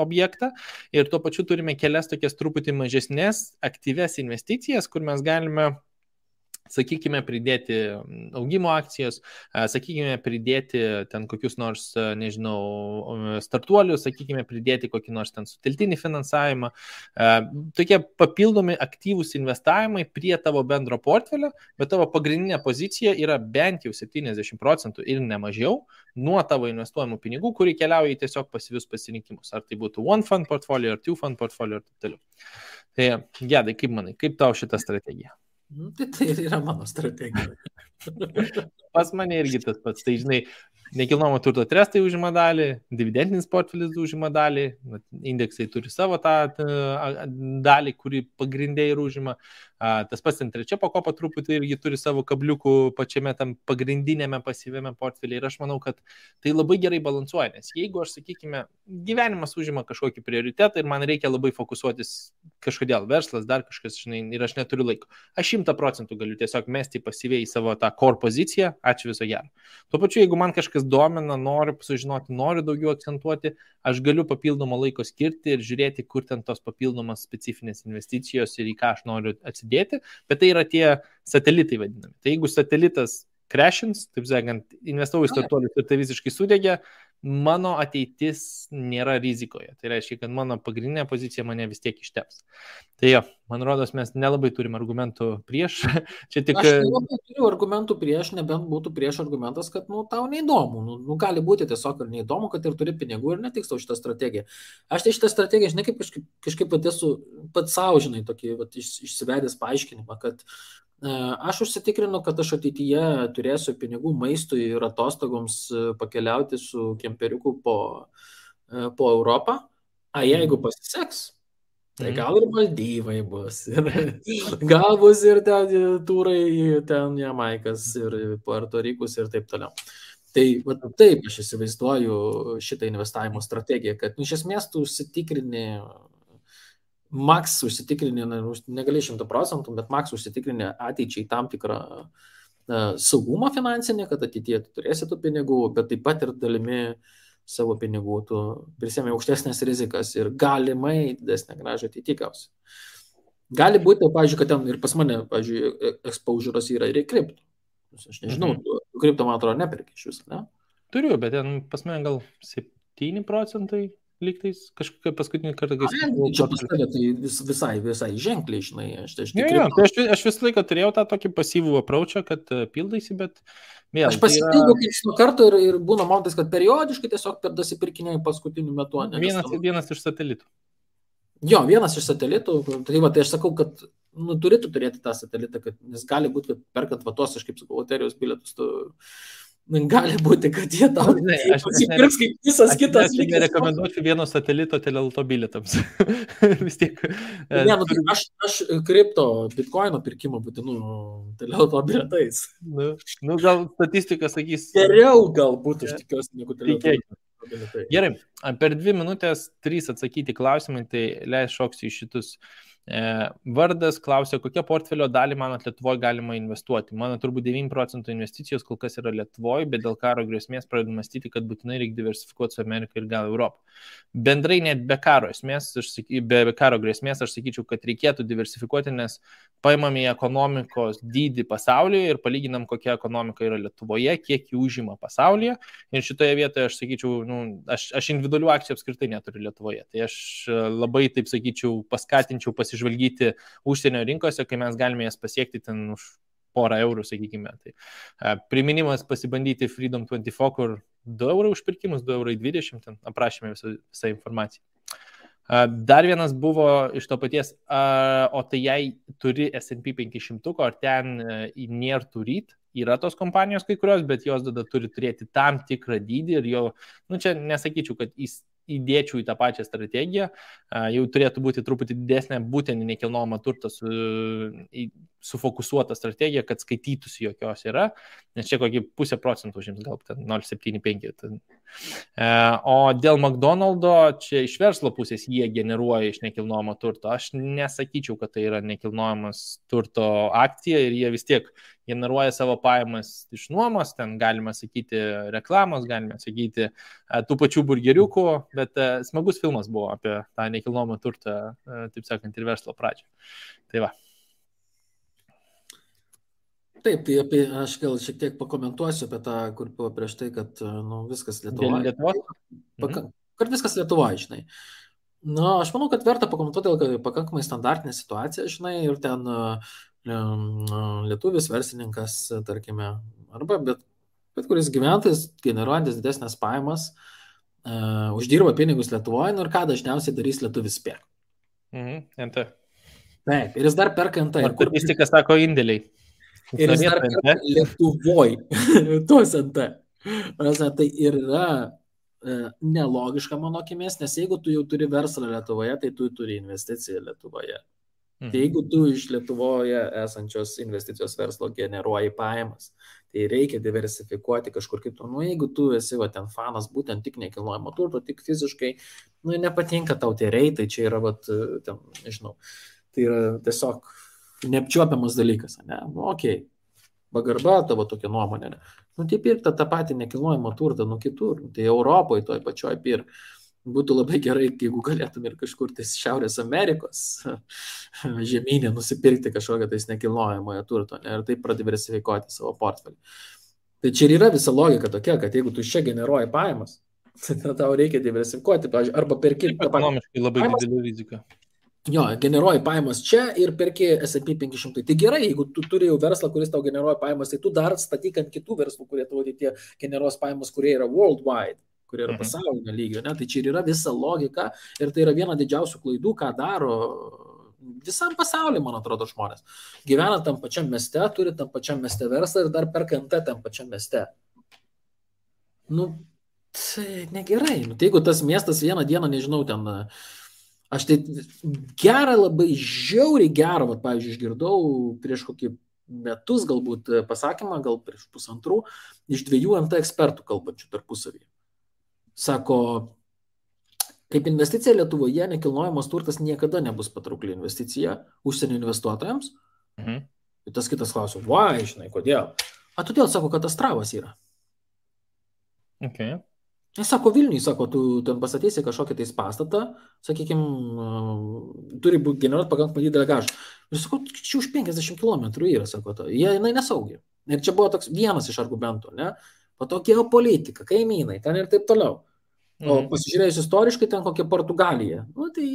A: objektą ir tuo pačiu turime kelias tokias truputį mažesnės aktyves investicijas, kur mes galime sakykime, pridėti augimo akcijas, sakykime, pridėti ten kokius nors, nežinau, startuolius, sakykime, pridėti kokį nors ten suteltinį finansavimą. Tokie papildomi aktyvūs investavimai prie tavo bendro portfelio, bet tavo pagrindinė pozicija yra bent jau 70 procentų ir ne mažiau nuo tavo investuojamų pinigų, kurie keliauja į tiesiog pasyvius pasirinkimus. Ar tai būtų one fund portfolio, ar two fund portfolio ir taip toliau. Tai, gedai, kaip manai, kaip tau šita strategija?
B: Nu, tai tai yra mano strategija. (laughs)
A: Pas mane irgi tas pats. Tai žinai, nekilnojamo turto trestai užima dalį, dividendinis portfelis užima dalį, indeksai turi savo tą dalį, kuri pagrindė ir užima. Tas pats ten trečia pakopa truputį irgi turi savo kabliukų pačiame tam pagrindinėme pasyviame portfelį. Ir aš manau, kad tai labai gerai balansuoja, nes jeigu aš, sakykime, gyvenimas užima kažkokį prioritetą ir man reikia labai fokusuotis kažkodėl verslas, dar kažkas, žinai, ir aš neturiu laiko, aš šimta procentų galiu tiesiog mesti pasyviai į savo tą core poziciją, ačiū viso gero. Tuo pačiu, jeigu man kažkas domina, noriu sužinoti, noriu daugiau akcentuoti, aš galiu papildomą laiko skirti ir žiūrėti, kur ten tos papildomos specifinės investicijos ir į ką aš noriu atsidėti, bet tai yra tie satelitai vadinami. Tai jeigu satelitas crashins, taip sakant, investavau į startuolius ir tai visiškai sudegė, mano ateitis nėra rizikoje. Tai reiškia, kad mano pagrindinė pozicija mane vis tiek išteps. Tai jo, man rodos, mes nelabai turim argumentų prieš. (laughs) Čia tik...
B: Aš nelabai turiu argumentų prieš, nebent būtų prieš argumentas, kad, nu, tau neįdomu. Nu, nu, gali būti tiesiog ir neįdomu, kad ir turi pinigų ir netiks tau šitą strategiją. Aš tai šitą strategiją, žinai, kaip kažkaip, kažkaip pat esu pats savo, žinai, tokį vat, iš, išsivedęs paaiškinimą, kad Aš užsitikrinu, kad aš ateityje turėsiu pinigų maistui ir atostogoms pakeliauti su kemperiuku po, po Europą. A jeigu mhm. pasiseks, tai mhm. gal ir Maldyvai bus. Ir, (laughs) gal bus ir ten turai, ten Jamaikas ir Puerto Rikus ir taip toliau. Tai va, taip aš įsivaizduoju šitą investavimo strategiją, kad nu, iš esmės tu užsitikrini maks užsitikrinė, negali šimtų procentų, bet maks užsitikrinė ateičiai tam tikrą uh, saugumą finansinį, kad ateityje tu turėsi tų pinigų, bet taip pat ir dalimi savo pinigų tu prisėmė aukštesnės rizikas ir galimai didesnę gražą ateitykiausi. Gali būti, pavyzdžiui, kad ten ir pas mane, pavyzdžiui, e, exposure'as yra ir į kriptų. Aš nežinau, mhm. kripto, man atrodo, nepirki iš viso, ne?
A: Turiu, bet ten pas mane gal 7 procentai lygtais kažkokią paskutinį kartą, kai
B: skaičiau. Čia pas tave tai vis, visai, visai ženkliai, žinai, aš tai aš
A: tikrai. Ja, ja, tai aš, aš visą laiką turėjau tą tokį pasyvų apraučią, kad uh, pildaisi, bet
B: vėl. Aš pasitikiu tai yra... iš to karto ir, ir būna momentas, kad periodiškai tiesiog per dasipirkinėjai paskutiniu metu.
A: Ne, vienas, tavo... vienas iš satelitų.
B: Jo, vienas iš satelitų, tai, va, tai aš sakau, kad nu, turėtų turėti tą satelitą, kad, nes gali būti, kad perkant va tos, aš kaip sakau, loterijos bilietus, tu Gali būti, kad jie tau nusipirks kaip visas aš, kitas.
A: Aš nerekomenduočiau vieno satelito telelto bilietams. (laughs) Vis tiek.
B: E, ne, nu, tai aš, aš kripto, bitkoino pirkimą būtinu telelto bilietais.
A: Nu, nu, gal statistika sakys.
B: Geriau galbūt, aš tikiuosi, negu telelto.
A: Gerai, per dvi minutės trys atsakyti klausimai, tai leis šoksiu į šitus Vardas klausė, kokią portfelio dalį manot Lietuvoje galima investuoti. Mano turbūt 9 procentų investicijos kol kas yra Lietuvoje, bet dėl karo grėsmės pradedu mąstyti, kad būtinai reikia diversifikuoti su Amerika ir gal Europą. Bendrai net be karo, esmės, saky, be, be karo grėsmės aš sakyčiau, kad reikėtų diversifikuoti, nes paimam į ekonomikos dydį pasaulyje ir palyginam, kokia ekonomika yra Lietuvoje, kiek jų užima pasaulyje. Ir šitoje vietoje aš sakyčiau, nu, aš, aš individualių akcijų apskritai neturiu Lietuvoje. Tai aš labai, taip sakyčiau, paskatinčiau pasižiūrėti pasižvalgyti užsienio rinkose, kai mes galime jas pasiekti ten už porą eurų, sakykime. Tai a, priminimas pasibandyti Freedom 24, kur 2 eurų užpirkimus, 2 eurų 20, ten aprašėme visą, visą informaciją. A, dar vienas buvo iš to paties, a, o tai jei turi SP 500, ar ten nėra turyt, yra tos kompanijos kai kurios, bet jos tada turi turėti tam tikrą dydį ir jo, nu čia nesakyčiau, kad jis įdėčiau į tą pačią strategiją, jau turėtų būti truputį didesnė būtent nekilnojama turtas su, sufokusuota strategija, kad skaitytųsi jokios yra, nes čia kokį pusę procentų užims, gal 0,75. O dėl McDonald'o, čia iš verslo pusės jie generuoja iš nekilnojamo turto. Aš nesakyčiau, kad tai yra nekilnojamas turto akcija ir jie vis tiek generuoja savo pajamas iš nuomos, ten galima sakyti reklamos, galima sakyti e, tų pačių burgeriukų, bet e, smagus filmas buvo apie tą nekilnojamą turtą, e, taip sakant, ir verslo pradžią. Tai va.
B: Taip, tai apie, aš gal šiek tiek pakomentuosiu apie tą, kur buvo prieš tai, kad nu, viskas Lietuvoje.
A: Lietuva?
B: Paka, kad viskas Lietuvoje, žinai. Na, aš manau, kad verta pakomentuoti, kad pakankamai standartinė situacija, žinai, ir ten uh, lietuvis verslininkas, tarkime, arba bet, bet kuris gyventojas generuojantis didesnės pajamas, uh, uždirba pinigus Lietuvoje nu ir ką dažniausiai darys lietuvis perka.
A: Mhm, NT.
B: Taip, ir jis dar perka NT.
A: Kur vis tik, kas sako, indėliai.
B: Ir jis dar perka Lietuvoje, tuos NT. Tai ir yra e, nelogiška mano akimis, nes jeigu tu jau turi verslą Lietuvoje, tai tu turi investiciją Lietuvoje. Mhm. Tai jeigu tu iš Lietuvoje esančios investicijos verslo generuoji pajamas, tai reikia diversifikuoti kažkur kitur. Nu, jeigu tu esi va, ten fanas būtent tik nekilnojamo turto, tik fiziškai, nu, nepatinka tau tie reitai, čia yra, va, ten, nežinau, tai yra tiesiog neapčiuopiamas dalykas, ne? Nu, okei, okay. pagarba tavo tokia nuomonė. Ne? Nu, tai pirk tą patį nekilnojamo turtą nuo kitur, tai Europoje toj pačioj pirk būtų labai gerai, jeigu galėtum ir kažkur tais Šiaurės Amerikos (laughs) žemynė nusipirkti kažkokią tais nekilnojamojo turto ne, ir taip pradiversifikuoti savo portfelį. Tai čia ir yra visa logika tokia, kad jeigu tu čia generuoji pajamas, (laughs) tai tau reikia diversifikuoti, arba perki.
A: Ekonomiškai labai didelė rizika.
B: Jo, generuoji pajamas čia ir perki SP 500. Tai gerai, jeigu tu turi jau verslą, kuris tau generuoja pajamas, tai tu dar statyk ant kitų verslų, kurie tavo ateitie generuos pajamas, kurie yra worldwide kurie yra mhm. pasaulinio lygio. Ne? Tai čia ir yra visa logika ir tai yra viena didžiausių klaidų, ką daro visam pasauliu, man atrodo, žmonės. Gyvena tam pačiam mieste, turi tam pačiam mieste verslą ir dar perka NT tam pačiam mieste. Nu, tai negerai. Nu, tai jeigu tas miestas vieną dieną, nežinau, ten Aš tai gerą, labai žiauriai gerą, va, pavyzdžiui, išgirdau prieš kokį metus galbūt pasakymą, gal prieš pusantrų, iš dviejų MT ekspertų kalbančių tarpusavyje. Sako, kaip investicija Lietuvoje nekilnojamas turtas niekada nebus patraukli investicija užsienio investuotojams. Mhm. Ir tas kitas klausia, va, žinai, kodėl? A, todėl, sako, kad Astravas yra.
A: Okay.
B: Sako, Vilniui, sako, tu ten pastatysi kažkokį tais pastatą, sakykime, turi būti generuoti pakankamai didelę gažą. Ir sako, čia už 50 km yra, sako, to. jie, jinai nesaugi. Ir čia buvo toks vienas iš argumentų, ne? Po to geopolitika, kaimynai, ten ir taip toliau. O mhm. pasižiūrėjus istoriškai, ten kokia Portugalija. Nu, tai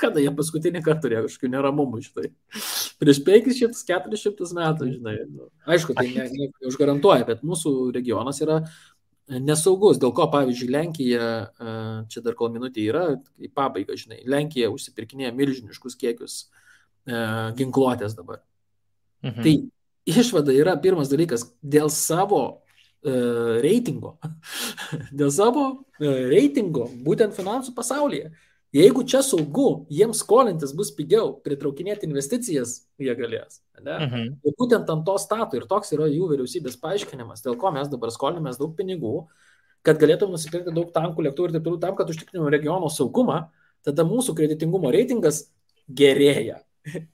B: kada jie paskutinį kartą turėjo kažkokių neramumų, žinai. (laughs) Prieš 500-400 metų, žinai. Nu, aišku, tai ne, ne, užgarantuoja, bet mūsų regionas yra nesaugus. Dėl ko, pavyzdžiui, Lenkija, čia dar kol minutė yra, į pabaigą, žinai, Lenkija užsipirkinėja milžiniškus kiekius ginkluotės dabar. Mhm. Tai išvada yra pirmas dalykas, dėl savo E, reitingo. (laughs) Dėl savo e, reitingo, būtent finansų pasaulyje. Jeigu čia saugu, jiems skolintis bus pigiau, pritraukinėti investicijas jie galės. Ne? Mhm. Ir būtent ant to stato ir toks yra jų vyriausybės paaiškinimas, dėl ko mes dabar skolinamės daug pinigų, kad galėtume nusipirkti daug tankų, lėktuvų ir taip toliau, tam, kad užtikrintume regiono saugumą, tada mūsų kreditingumo reitingas gerėja.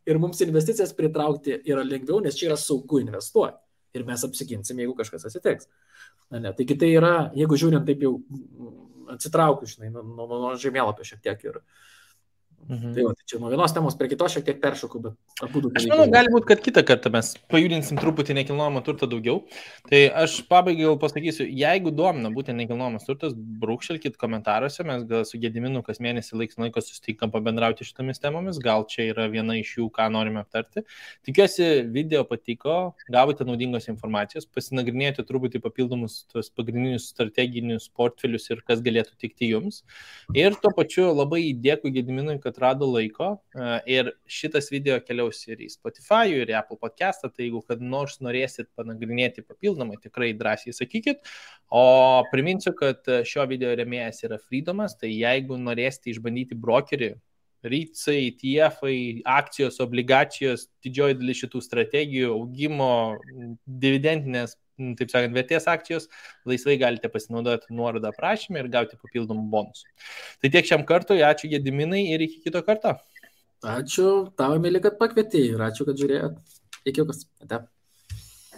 B: Ir mums investicijas pritraukti yra lengviau, nes čia yra saugu investuoti. Ir mes apsiginsim, jeigu kažkas atsitiks. Ne, taigi tai yra, jeigu žiūrint taip jau atsitraukiu, žinai, nuo, nuo, nuo žemėlapio šiek tiek ir, Mhm. Tai, va, tai čia nuo vienos temos prie kitos šiek tiek peršokau, bet abu du.
A: Aš manau, gali būti, kad kitą kartą mes pajudinsim truputį nekilnojamo turto daugiau. Tai aš pabaigai gal pasakysiu, jeigu domina būtent nekilnojamas turtas, brūkštelkit komentaruose, mes gal su Gediminu kas mėnesį laiks laiko susitinkam pabendrauti šitomis temomis, gal čia yra viena iš jų, ką norime aptarti. Tikiuosi, video patiko, gavote naudingos informacijos, pasinagrinėjote truputį papildomus tos pagrindinius strateginius portfelius ir kas galėtų tikti jums. Ir tuo pačiu labai dėkui Gediminui, kad rado laiko e, ir šitas video keliaus ir į Spotify, ir į Apple podcastą, tai jeigu kad nors norėsit panagrinėti papildomai, tikrai drąsiai sakykit. O priminsiu, kad šio video remėjas yra Freedomas, tai jeigu norėsite išbandyti brokerį, rytsai, ETF, akcijos, obligacijos, didžioji dalis šitų strategijų, augimo, dividendinės taip sakant, vertės akcijos, laisvai galite pasinaudoti nuorodą aprašymę ir gauti papildomų bonusų. Tai tiek šiam kartui, ačiū Gediminai ir iki kito karto.
B: Ačiū tau, mėly, kad pakvietėjai ir ačiū, kad žiūrėjot. Iki kas. Ate.